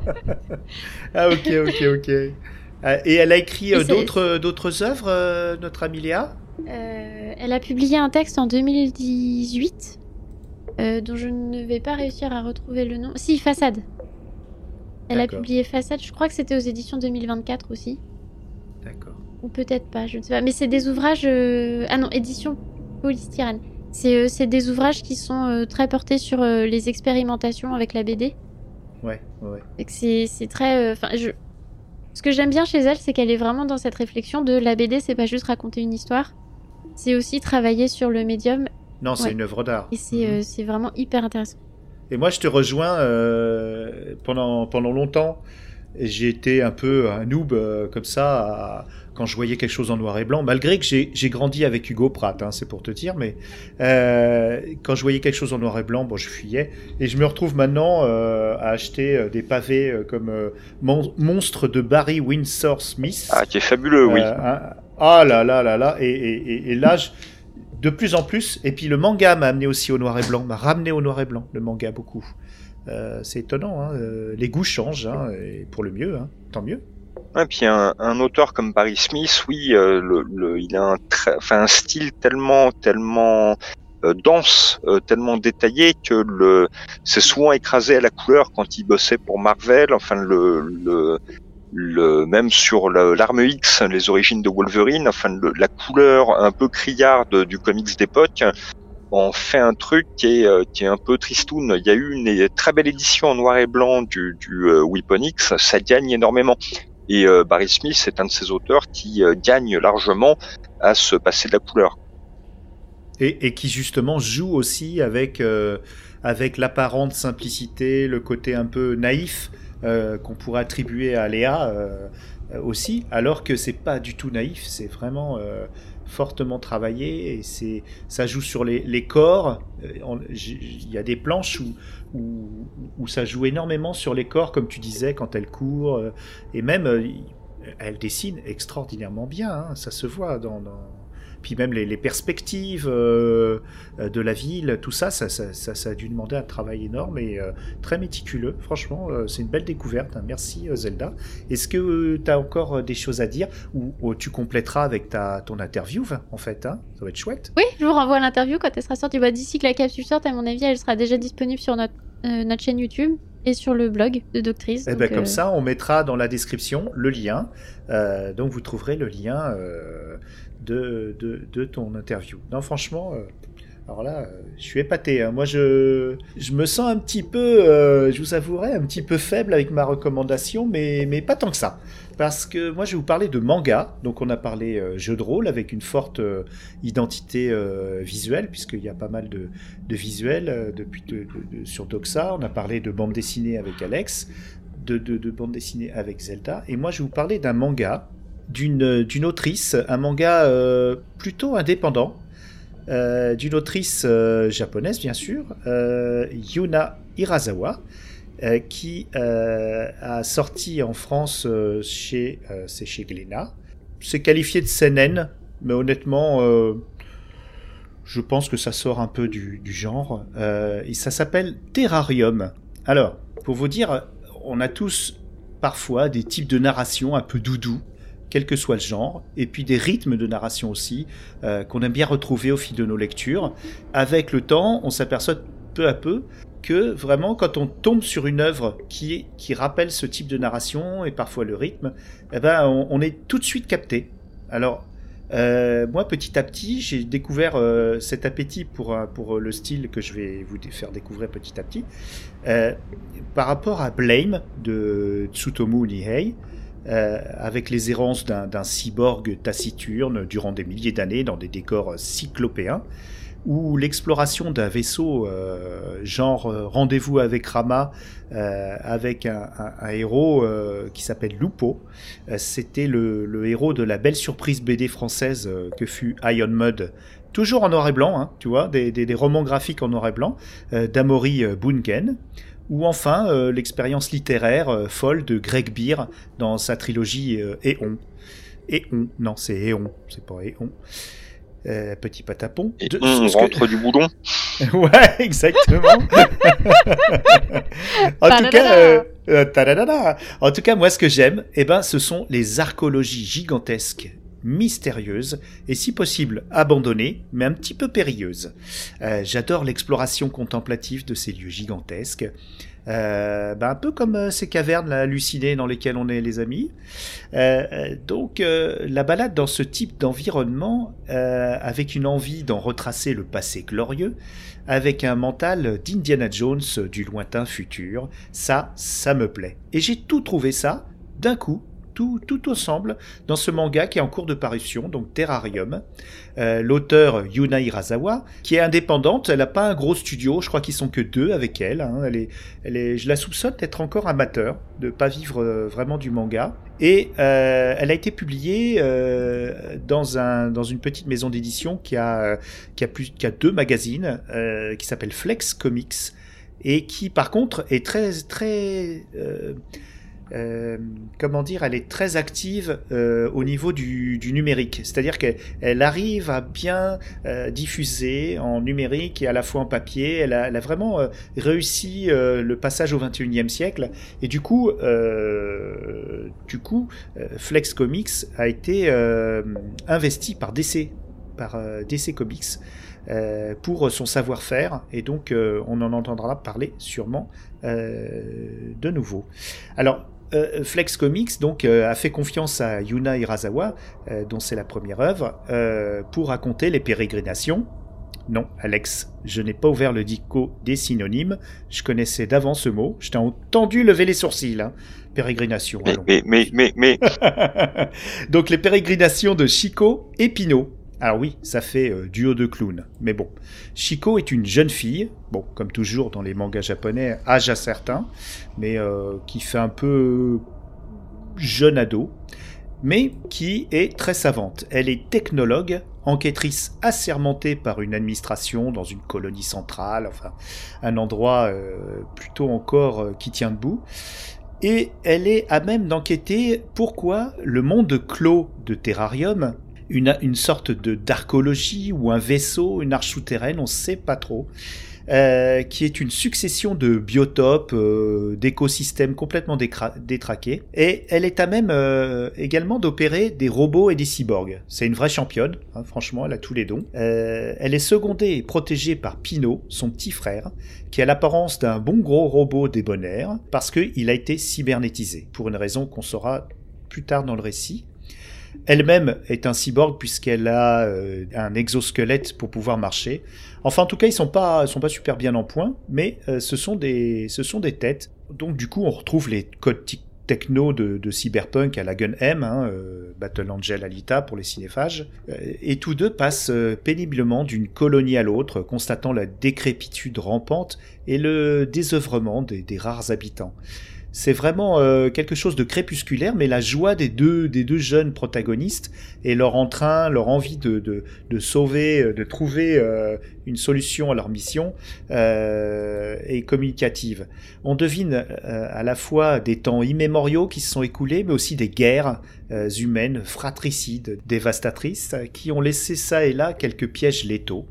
ah ok, ok, ok. Euh, Et elle a écrit euh, d'autres d'autres œuvres, euh, notre amie Léa? Euh, elle a publié un texte en 2018 euh, dont je ne vais pas réussir à retrouver le nom. Si, Façade. Elle a publié Façade, je crois que c'était aux éditions 2024 aussi. D'accord. Ou peut-être pas, je ne sais pas. Mais c'est des ouvrages. euh, Ah non, édition polystyrène. C'est des ouvrages qui sont très portés sur les expérimentations avec la BD. Ouais, ouais. C'est très. Enfin, je. Ce que j'aime bien chez elle, c'est qu'elle est vraiment dans cette réflexion de la BD, c'est pas juste raconter une histoire, c'est aussi travailler sur le médium, Non, c'est Ouais. une œuvre d'art. et c'est Mhm. euh, c'est vraiment hyper intéressant. Et moi, je te rejoins euh, pendant, pendant longtemps. J'ai été un peu un noob euh, comme ça à- quand je voyais quelque chose en noir et blanc, malgré que j'ai grandi avec Hugo Pratt, hein, c'est pour te dire, mais euh, quand je voyais quelque chose en noir et blanc, bon, je fuyais. Et je me retrouve maintenant euh, à acheter euh, des pavés comme Mon- Monstre de Barry Windsor Smith. Ah, qui est fabuleux, oui. Un- ah là là là là, et, et, et- et là, je- de plus en plus, et puis le manga m'a amené aussi au noir et blanc, m'a ramené au noir et blanc, le manga beaucoup. Euh, c'est étonnant, hein, les goûts changent, hein, et pour le mieux, hein, tant mieux. Et puis un, auteur comme Barry Smith, oui, euh, il a un, style tellement, tellement euh, dense, euh, tellement détaillé que c'est souvent écrasé à la couleur quand il bossait pour Marvel. Enfin, même sur l'arme X, les origines de Wolverine. Enfin, la couleur un peu criarde du comics d'époque en fait un truc qui est, un peu tristoun. Il y a eu une très belle édition en noir et blanc du, Weapon X, ça gagne énormément. Et euh, Barry Smith est un de ces auteurs qui euh, gagne largement à se passer de la couleur. Et, qui justement joue aussi avec, euh, avec l'apparente simplicité, le côté un peu naïf qu'on pourrait attribuer à Léa aussi, alors que c'est pas du tout naïf, c'est vraiment fortement travaillé et c'est ça joue sur les, les corps. Il y a des planches où, où, ça joue énormément sur les corps, comme tu disais, quand elle court, euh, et même euh, elle dessine extraordinairement bien, hein, ça se voit dans- puis même les, les perspectives euh, de la ville, tout ça ça, ça, ça, ça a dû demander un travail énorme et euh, très méticuleux. Franchement, euh, c'est une belle découverte. hein. Merci Zelda. Est-ce que tu as encore des choses à dire ou, ou tu compléteras avec ta, ton interview en fait hein? Ça va être chouette. Oui, je vous renvoie à l'interview quand elle sera sortie. Bah, D'ici que la capsule sorte, à mon avis, elle sera déjà disponible sur notre, euh, notre chaîne YouTube et sur le blog de Doctrice. Eh donc, ben, comme euh, ça, on mettra dans la description le lien. Euh, donc vous trouverez le lien euh, de, de, ton interview. Non, franchement, euh, alors là, euh, je suis épaté. hein. Moi, je, je me sens un petit peu, euh, je vous avouerai, un petit peu faible avec ma recommandation, mais, mais pas tant que ça. Parce que moi, je vais vous parler de manga. Donc, on a parlé jeu de rôle avec une forte identité visuelle, puisqu'il y a pas mal de, de visuels depuis de- de- de- sur Doxa. On a parlé de bande dessinée avec Alex de, de bande dessinée avec Zelda. Et moi, je vais vous parler d'un manga, d'une autrice, un manga euh, plutôt indépendant, euh, d'une autrice euh, japonaise, bien sûr, Yuna Hirasawa, qui a sorti en France chez, c'est chez Glénat. C'est qualifié de seinen, mais honnêtement, je pense que ça sort un peu du, du genre. Et ça s'appelle Terrarium. Alors, pour vous dire, on a tous parfois des types de narration un peu doudou, quel que soit le genre, et puis des rythmes de narration aussi, euh, qu'on aime bien retrouver au fil de nos lectures. Avec le temps, on s'aperçoit peu à peu que vraiment, quand on tombe sur une œuvre qui, qui rappelle ce type de narration, et parfois le rythme, eh ben, on, est tout de suite capté. Alors, euh, moi, petit à petit, j'ai découvert euh, cet appétit pour, pour le style que je vais vous faire découvrir petit à petit. Par rapport à Blame de Tsutomu Nihei, euh, avec les errances d'un cyborg taciturne durant des milliers d'années dans des décors cyclopéens, ou l'exploration d'un vaisseau euh, genre euh, Rendez-vous avec Rama, avec un, héros qui s'appelle Lupo. C'était le, héros de la belle surprise BD française que fut Iron Mud. Toujours en noir et blanc, hein, tu vois, des, des- romans graphiques en noir et blanc, d'Amaury Bunken ou enfin euh, l'expérience littéraire euh, folle de Greg Beer dans sa trilogie euh, Éon. Éon, non c'est Éon, c'est pas Éon. Euh, petit patapon. Et De- on ce que- rentre du boulon. ouais, exactement. en tout cas, en tout cas, moi, ce que j'aime, eh ben, ce sont les archéologies gigantesques, mystérieuses et, si possible, abandonnées, mais un petit peu périlleuses. Euh, J'adore l'exploration contemplative de ces lieux gigantesques. Euh, ben, un peu comme euh, ces cavernes hallucinées dans lesquelles on est les amis. Donc la balade dans ce type d'environnement, avec une envie d'en retracer le passé glorieux, avec un mental d'Indiana Jones du lointain futur, ça, ça me plaît. Et j'ai tout trouvé ça d'un coup. Tout, tout ensemble dans ce manga qui est en cours de parution, donc Terrarium. Euh, L'auteur Yuna Hirasawa, qui est indépendante, elle n'a pas un gros studio, je crois qu'ils sont que deux avec elle. hein. Elle est, elle est, je la soupçonne d'être encore amateur, de pas vivre euh, vraiment du manga. Et euh, elle a été publiée dans, un, dans une petite maison d'édition qui a, qui, a plus, qui a deux magazines, qui s'appelle Flex Comics, et qui par contre est très... très euh, comment dire, elle est très active euh, au niveau du, numérique. C'est-à-dire qu'elle elle arrive à bien euh, diffuser en numérique et à la fois en papier. Elle a, vraiment réussi le passage au 21e siècle. Et du coup, du coup Flex Comics a été investi par DC, par DC Comics. pour son savoir-faire et donc on en entendra parler sûrement de nouveau. Alors euh, Flex Comics donc euh, a fait confiance à Yuna Hirasawa, euh, dont c'est la première œuvre, euh, pour raconter les pérégrinations. Non, Alex, je n'ai pas ouvert le dico des synonymes. Je connaissais d'avance ce mot. Je t'ai entendu lever les sourcils. Hein. Pérégrination. Mais, mais, mais, mais, mais, donc les pérégrinations de Chico et Pinot. Alors oui, ça fait euh, duo de clowns. Mais bon, Chico est une jeune fille, bon, comme toujours dans les mangas japonais, âge incertain, mais euh, qui fait un peu jeune ado, mais qui est très savante. Elle est technologue, enquêtrice assermentée par une administration dans une colonie centrale, enfin un endroit euh, plutôt encore qui tient debout. Et elle est à même d'enquêter pourquoi le monde clos de Terrarium, une, sorte de d'archéologie ou un vaisseau, une arche souterraine, on ne sait pas trop, euh, qui est une succession de biotopes, euh, d'écosystèmes complètement détraqués. Et elle est à même euh, également d'opérer des robots et des cyborgs. C'est une vraie championne, hein, franchement, elle a tous les dons. Elle est secondée et protégée par Pino, son petit frère, qui a l'apparence d'un bon gros robot débonnaire, parce qu'il a été cybernétisé, pour une raison qu'on saura plus tard dans le récit. Elle-même est un cyborg puisqu'elle a euh, un exosquelette pour pouvoir marcher. Enfin, en tout cas, ils sont pas, sont pas super bien en point, mais euh, ce sont des, ce sont des têtes. Donc, du coup, on retrouve les codes techno de, cyberpunk à la Gun M, hein, euh, Battle Angel Alita pour les cinéphages. Et tous deux passent péniblement d'une colonie à l'autre, constatant la décrépitude rampante et le désœuvrement des rares habitants. C'est vraiment euh, quelque chose de crépusculaire, mais la joie des deux, des deux jeunes protagonistes et leur entrain, leur envie de, de, de sauver, euh, de trouver euh, une solution à leur mission euh, est communicative. On devine euh, à la fois des temps immémoriaux qui se sont écoulés, mais aussi des guerres euh, humaines fratricides, dévastatrices, qui ont laissé ça et là quelques pièges létaux.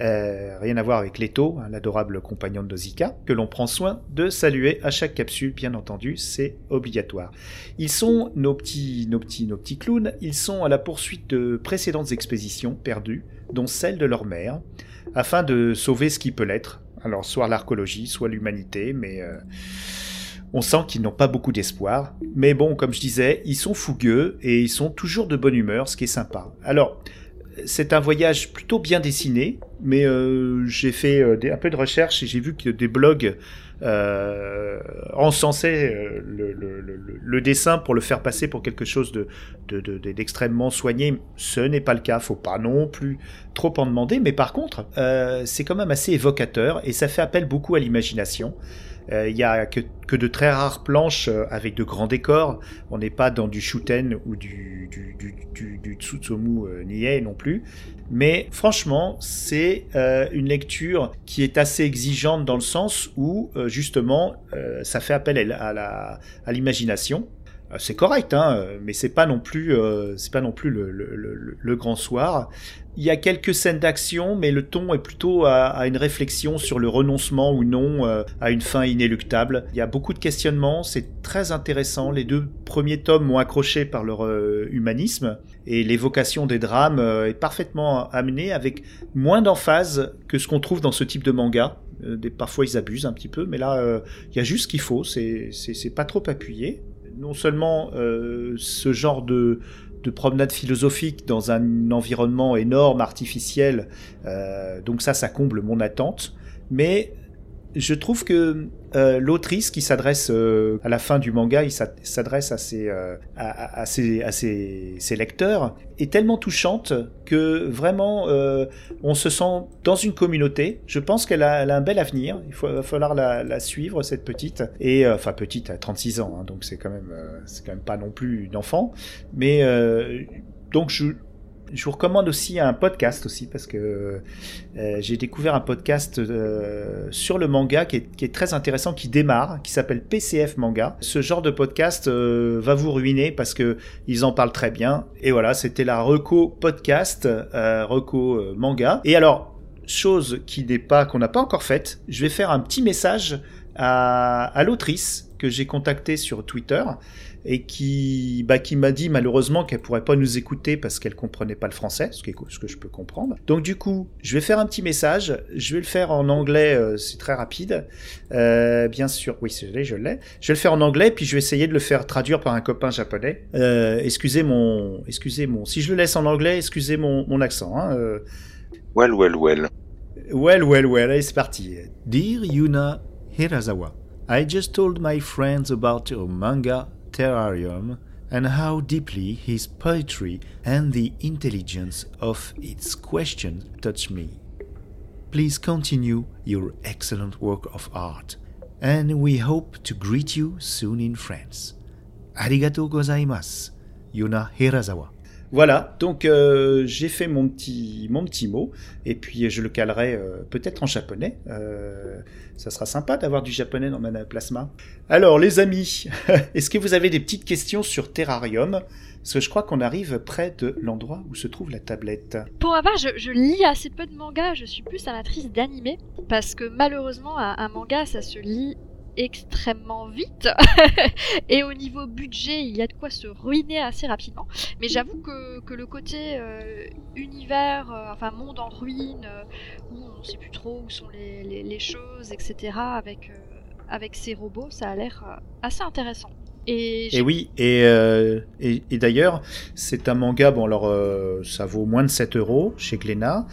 Euh, rien à voir avec Leto, hein, l'adorable compagnon de Zika, que l'on prend soin de saluer à chaque capsule, bien entendu, c'est obligatoire. Ils sont nos petits, nos petits, nos petits clowns. Ils sont à la poursuite de précédentes expéditions perdues, dont celle de leur mère, afin de sauver ce qui peut l'être. Alors soit l'archéologie, soit l'humanité, mais euh, on sent qu'ils n'ont pas beaucoup d'espoir. Mais bon, comme je disais, ils sont fougueux et ils sont toujours de bonne humeur, ce qui est sympa. Alors c'est un voyage plutôt bien dessiné, mais euh, j'ai fait euh, un peu de recherche et j'ai vu que des blogs euh, encensaient euh, le, dessin pour le faire passer pour quelque chose de, de- de- de- d'extrêmement soigné. Ce n'est pas le cas, faut pas non plus trop en demander, mais par contre, c'est quand même assez évocateur et ça fait appel beaucoup à l'imagination. Euh, Il y a que, de très rares planches euh, avec de grands décors. On n'est pas dans du Shuten ou du, du, du, euh, non plus. Mais franchement, c'est une lecture qui est assez exigeante dans le sens où justement ça fait appel à l'imagination. Euh, c'est correct, hein, mais c'est pas non plus, euh, c'est pas non plus le, grand soir. Il y a quelques scènes d'action, mais le ton est plutôt à, une réflexion sur le renoncement ou non euh, à une fin inéluctable. Il y a beaucoup de questionnements, c'est très intéressant. Les deux premiers tomes m'ont accroché par leur humanisme et l'évocation des drames est parfaitement amenée avec moins d'emphase que ce qu'on trouve dans ce type de manga. Parfois ils abusent un petit peu, mais là il y a juste ce qu'il faut, c'est pas trop appuyé. Non seulement euh, ce genre de, de promenade philosophique dans un environnement énorme, artificiel, euh, donc ça, ça comble mon attente, mais je trouve que euh, l'autrice qui s'adresse euh, à la fin du manga, il s'a- s'adresse à, ses, euh, à, à- à ses, à ses- ses lecteurs, est tellement touchante que vraiment on se sent dans une communauté. Je pense qu'elle a, un bel avenir. Il faut, va falloir la, suivre cette petite et enfin petite à 36 ans, hein, donc c'est quand même c'est quand même pas non plus une enfant, mais donc je je vous recommande aussi un podcast aussi parce que euh, j'ai découvert un podcast euh, sur le manga qui est, très intéressant, qui démarre, qui s'appelle PCF Manga. Ce genre de podcast euh, va vous ruiner parce que ils en parlent très bien. Et voilà, c'était la reco podcast, reco manga. Et alors, chose qui n'est pas qu'on n'a pas encore faite, je vais faire un petit message à l'autrice que j'ai contactée sur Twitter et qui, bah, qui m'a dit malheureusement qu'elle pourrait pas nous écouter parce qu'elle comprenait pas le français, ce, qui est- ce que je peux comprendre. Donc du coup, je vais faire un petit message, je vais le faire en anglais, euh, c'est très rapide. Euh, bien sûr, oui, je l'ai, je l'ai. Je vais le faire en anglais, puis je vais essayer de le faire traduire par un copain japonais. Euh, excusez mon, excusez mon, si je le laisse en anglais, excusez mon, mon accent. Hein, Well, well, well. Well, well, well, allez, c'est parti. Dear Yuna Hirasawa, I just told my friends about your manga Terrarium and how deeply his poetry and the intelligence of its question touch me. Please continue your excellent work of art, and we hope to greet you soon in France. Arigatou gozaimasu, Yuna Hirasawa. Voilà, donc euh, j'ai fait mon petit, mon petit mot, et puis je le calerai euh, peut-être en japonais. Euh, ça sera sympa d'avoir du japonais dans Mana Plasma. Alors les amis, est-ce que vous avez des petites questions sur Terrarium? Parce que je crois qu'on arrive près de l'endroit où se trouve la tablette. Pour part, je, je lis assez peu de mangas, je suis plus amatrice d'animé, parce que malheureusement, un manga, ça se lit extrêmement vite, et au niveau budget, il y a de quoi se ruiner assez rapidement. Mais j'avoue que, que le côté euh, univers, euh, enfin monde en ruine, euh, où on ne sait plus trop où sont les, les- les choses, etc., avec, avec ces robots, ça a l'air assez intéressant. Et, oui, et, euh, et, et d'ailleurs, c'est un manga, bon alors euh, ça vaut moins de 7 euros chez Glénat,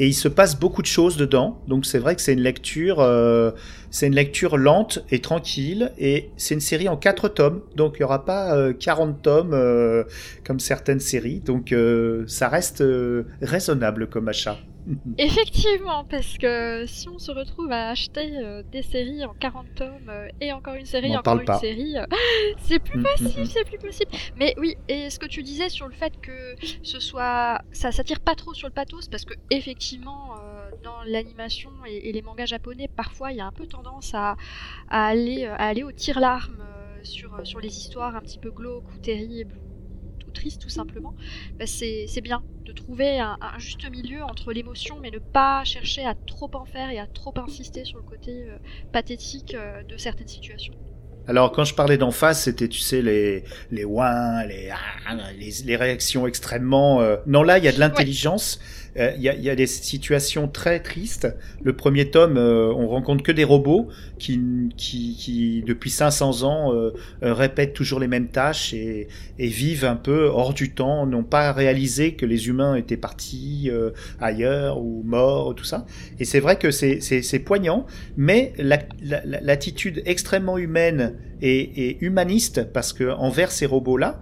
et il se passe beaucoup de choses dedans, donc c'est vrai que c'est une lecture, euh, c'est une lecture lente et tranquille, et c'est une série en 4 tomes, donc il n'y aura pas euh, 40 tomes euh, comme certaines séries, donc euh, ça reste raisonnable comme achat. Effectivement, parce que si on se retrouve à acheter euh, des séries en 40 tomes euh, et encore une série, encore une pas. série, euh, c'est plus Mm, possible, mm, mm. c'est plus possible. Mais oui, et ce que tu disais sur le fait que ce soit, ça s'attire pas trop sur le pathos, parce que effectivement, dans l'animation et, et les mangas japonais, parfois il y a un peu tendance à, à aller, à aller au tire-larme euh, sur, sur les histoires un petit peu glauques ou terribles ou, tristes tout simplement. Bah, c'est c'est bien de trouver un, un juste milieu entre l'émotion, mais ne pas chercher à trop en faire et à trop insister sur le côté euh, pathétique euh, de certaines situations. Alors quand je parlais d'en face, c'était tu sais les les ouins, les ah, les, les réactions extrêmement. euh, Non là, il y a de l'intelligence. Il y, a, il y a des situations très tristes. Le premier tome, euh, on rencontre que des robots qui depuis 500 ans euh, euh, répètent toujours les mêmes tâches et, vivent un peu hors du temps, n'ont pas réalisé que les humains étaient partis euh, ailleurs ou morts, tout ça. Et c'est vrai que c'est poignant, mais la- la- la- l'attitude extrêmement humaine et, et humaniste, parce que envers ces robots-là,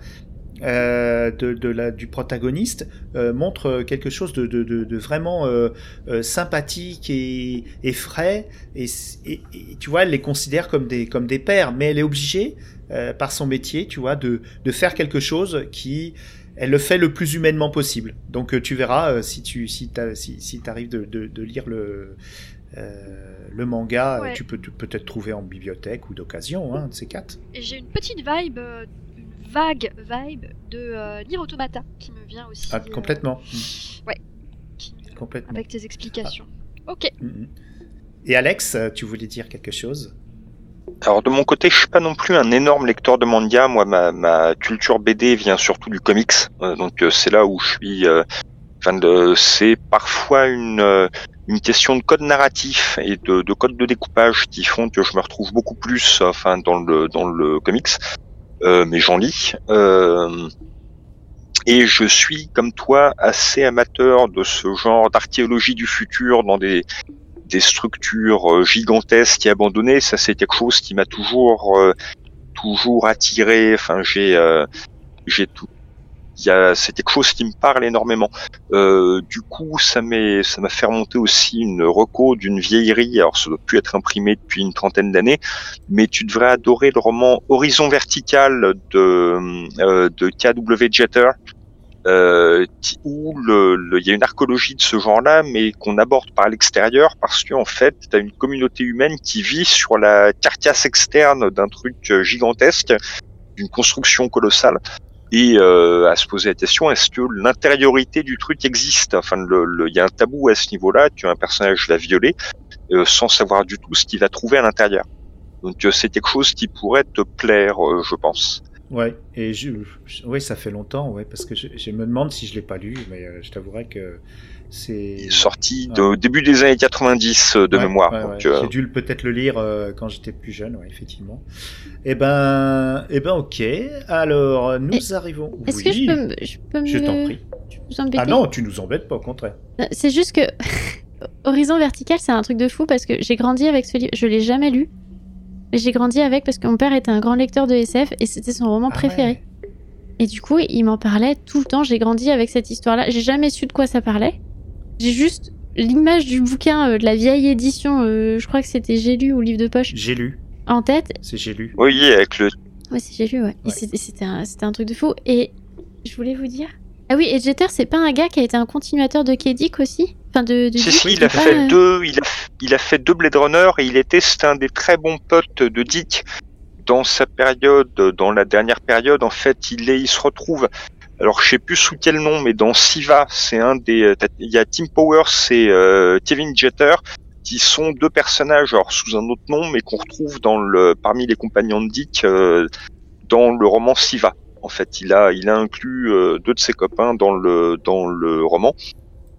euh, de, de la, du protagoniste euh, montre quelque chose de, de, de, de vraiment euh, euh, sympathique et, et frais. Et, et- et tu vois, elle les considère comme des, comme des pères, mais elle est obligée, euh, par son métier, tu vois, de, de faire quelque chose qui. Elle le fait le plus humainement possible. Donc euh, tu verras euh, si tu si t'as- si, si arrives de, de, de lire le, euh, le manga, Ouais. tu peux peut-être trouver en bibliothèque ou d'occasion, hein, de ces quatre. J'ai une petite vibe, euh, vague vibe de euh, Nier Automata qui me vient aussi. Ah, euh, complètement. qui me vient Complètement. avec tes explications. Ok. Mhm. Et Alex, euh, tu voulais dire quelque chose? Alors de mon côté, je suis pas non plus un énorme lecteur de manga. Moi, ma, ma culture BD vient surtout du comics. Euh, donc euh, c'est là où je suis. euh, de, c'est parfois une euh, une question de code narratif et de, de code de découpage qui font que je me retrouve beaucoup plus, enfin, dans le dans le comics. Euh, mais j'en lis. Euh, et je suis, comme toi, assez amateur de ce genre d'archéologie du futur dans des des structures euh, gigantesques et abandonnées, ça c'est quelque chose qui m'a toujours toujours attiré. Enfin, j'ai j'ai tout. C'est quelque chose qui me parle énormément. Euh, du coup, ça m'est, ça m'a fait remonter aussi une reco d'une vieillerie. Alors, ça doit plus être imprimé depuis une trentaine d'années, mais tu devrais adorer le roman Horizon vertical de euh, de K.W. Jeter euh, où le- le- il y a une archéologie de ce genre-là, mais qu'on aborde par l'extérieur parce qu'en fait, tu as une communauté humaine qui vit sur la carcasse externe d'un truc euh, gigantesque, d'une construction colossale, et euh, à se poser la question est-ce que l'intériorité du truc existe? Enfin, le- le- il y a un tabou à ce niveau-là, tu as un personnage va violer euh, sans savoir du tout ce qu'il va trouver à l'intérieur. Donc euh, c'est quelque chose qui pourrait te plaire, euh, je pense. Ouais, et je, je- ça fait longtemps, ouais, parce que je, je me demande si je l'ai pas lu, mais euh, je t'avouerai que c'est sorti Ouais. de- au début des années 90 euh, de Ouais, mémoire. ouais, euh, J'ai dû peut-être le lire euh, quand j'étais plus jeune, ouais, effectivement. Eh ben, eh ben, ok. Alors, nous arrivons. Est-ce oui, que je peux, me- je peux me. je t'en prie. peux Ah non, tu nous embêtes pas, au contraire. C'est juste que Horizon Vertical, c'est un truc de fou parce que j'ai grandi avec ce livre. Je l'ai jamais lu. Mais j'ai grandi avec parce que mon père était un grand lecteur de SF et c'était son roman Ah préféré. ouais. Et du coup, il m'en parlait tout le temps. J'ai grandi avec cette histoire-là. J'ai jamais su de quoi ça parlait. J'ai juste l'image du bouquin euh, de la vieille édition. euh, je crois que c'était J'ai lu ou livre de poche J'ai lu, en tête. c'est j'ai lu. Oui, avec le Ouais, c'est j'ai lu, ouais. C'était- un, truc de fou. Et je voulais vous dire. Ah oui, et Jeter, c'est pas un gars qui a été un continuateur de Kedic aussi? Enfin, de. de Si, si, il a pas, fait euh, deux, il a, il a fait deux Blade Runner et il était, un des très bons potes de Dick dans sa période, dans la dernière période. En fait, il est, il se retrouve. Alors, je sais plus sous quel nom, mais dans Siva, c'est un des, t'as- il y a Tim Powers et euh, Kevin Jeter qui sont deux personnages, alors sous un autre nom, mais qu'on retrouve dans le, parmi les compagnons de Dick euh, dans le roman Siva. En fait, il a, il a inclus euh, deux de ses copains dans le, dans le roman.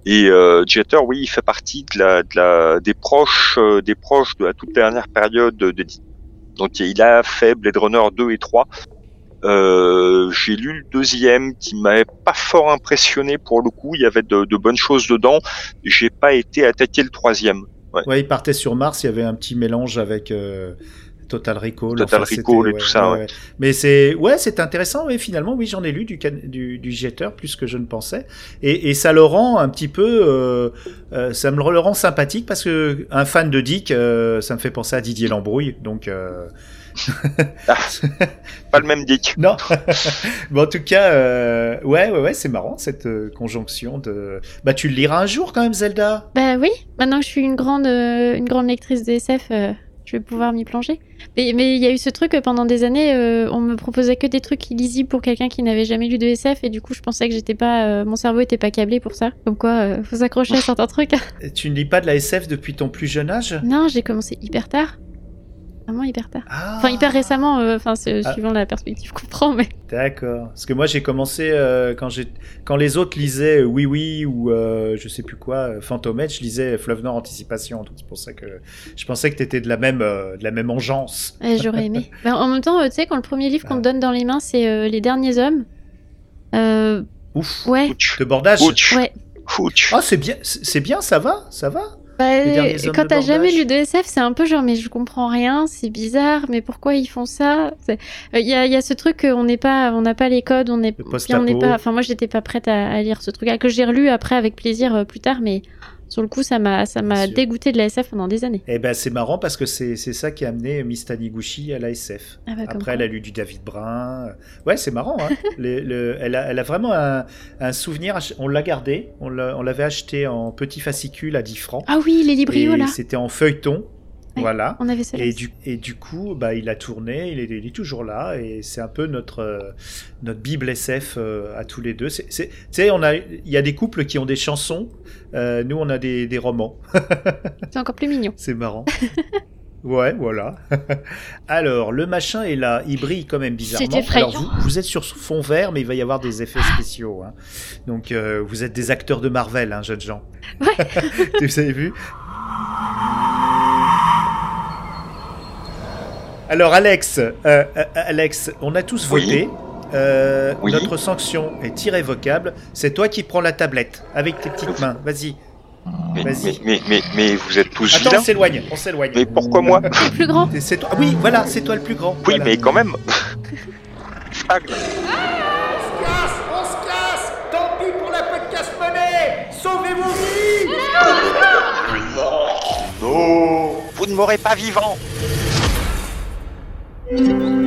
Et euh, Jeter, oui, il fait partie de la, de la, des proches, euh, des proches de la toute dernière période de Dick. Donc il a fait Blade Runner 2 et 3. Euh, j'ai lu le deuxième qui m'avait pas fort impressionné pour le coup. Il y avait de, de bonnes choses dedans. J'ai pas été attaqué le troisième. Ouais, il partait sur Mars, il y avait un petit mélange avec euh, Total Recall. Total Recall et tout ça, ouais. Mais c'est ouais, c'est intéressant. Oui, finalement, oui, j'en ai lu du, can- du du Jeter plus que je ne pensais, et, et ça le rend un petit peu, euh, ça me le rend sympathique parce que un fan de Dick, ça me fait penser à Didier Lambrouille, donc. Euh... Pas le même Dick. Non. bon, en tout cas, euh, ouais, ouais, ouais, c'est marrant cette euh, conjonction de. Bah, tu le liras un jour quand même, Zelda? Bah oui, maintenant que je suis une grande, euh, une grande lectrice de SF, euh, je vais pouvoir m'y plonger. Mais mais il y a eu ce truc pendant des années, euh, on me proposait que des trucs illisibles pour quelqu'un qui n'avait jamais lu de SF et du coup je pensais que j'étais pas, euh, mon cerveau était pas câblé pour ça. Comme quoi, euh, faut s'accrocher à certains trucs. Tu ne lis pas de la SF depuis ton plus jeune âge? Non, j'ai commencé hyper tard. Vraiment hyper tard. Ah. Enfin hyper récemment, euh, enfin c'est- Ah. suivant la perspective qu'on prend, mais. D'accord. Parce que moi, j'ai commencé euh, quand j'ai quand les autres lisaient euh, Oui Oui ou euh, je sais plus quoi, Fantomètre, je lisais Fleuve Nord Anticipation. Donc c'est pour ça que je pensais que t'étais de la même euh, de la même engeance. Ouais, j'aurais aimé. En même temps, euh, tu sais, quand le premier livre qu'on te donne dans les mains, c'est euh, Les Derniers Hommes. Euh, Ouf. ouais, Ouch. De bordage. Ouch. ouais. Ouch. Ah, c'est bien, c'est bien, ça va, ça va? Quand t'as jamais lu de SF, c'est un peu genre, mais je comprends rien, c'est bizarre, mais pourquoi ils font ça? Il y, a, y a ce truc qu'on n'est pas, on n'a pas les codes, on n'est, on pas. Enfin, moi, j'étais pas prête à, à lire ce truc-là que j'ai relu après avec plaisir euh, plus tard, mais sur le coup, ça m'a, ça m'a dégoûté de la SF pendant des années. Eh ben c'est marrant parce que c'est c'est ça qui a amené Miss Taniguchi à la SF. Ah bah, Après, elle a lu du David Brun. Ouais, c'est marrant. Hein. Le- le- elle, a, elle a vraiment un, un souvenir. On l'a gardé. On l'a- on l'avait acheté en petit fascicule à 10 francs. Ah oui, les librios là. c'était en feuilleton. Voilà. On avait. Et du, et du coup, bah, il a tourné, il est, il est toujours là, et c'est un peu notre, euh, notre Bible SF euh, à tous les deux. Tu sais, on a- il y a des couples qui ont des chansons, euh, nous on a des, des romans. C'est encore plus mignon. C'est marrant. Ouais, voilà. Alors, le machin est là, il brille quand même bizarrement. Alors, vous, vous êtes sur fond vert, mais il va y avoir des effets spéciaux. hein. Donc, vous êtes des acteurs de Marvel, hein, jeunes gens. Ouais. vous avez vu? Alors, Alex, euh, euh, Alex, on a tous Oui. voté. Euh, Oui. Notre sanction est irrévocable. C'est toi qui prends la tablette avec tes petites mains. Vas-y. Mais, Vas-y. mais, mais, mais, mais vous êtes tous Attends, on s'éloigne. On s'éloigne. Mais pourquoi moi Le plus grand. C'est toi. Oui, voilà, c'est toi le plus grand. Oui, Voilà. mais quand même. Ah, On se casse Tant pis pour la podcast monnaie Sauvez vos vies non, vous ne m'aurez pas vivant. Thank you.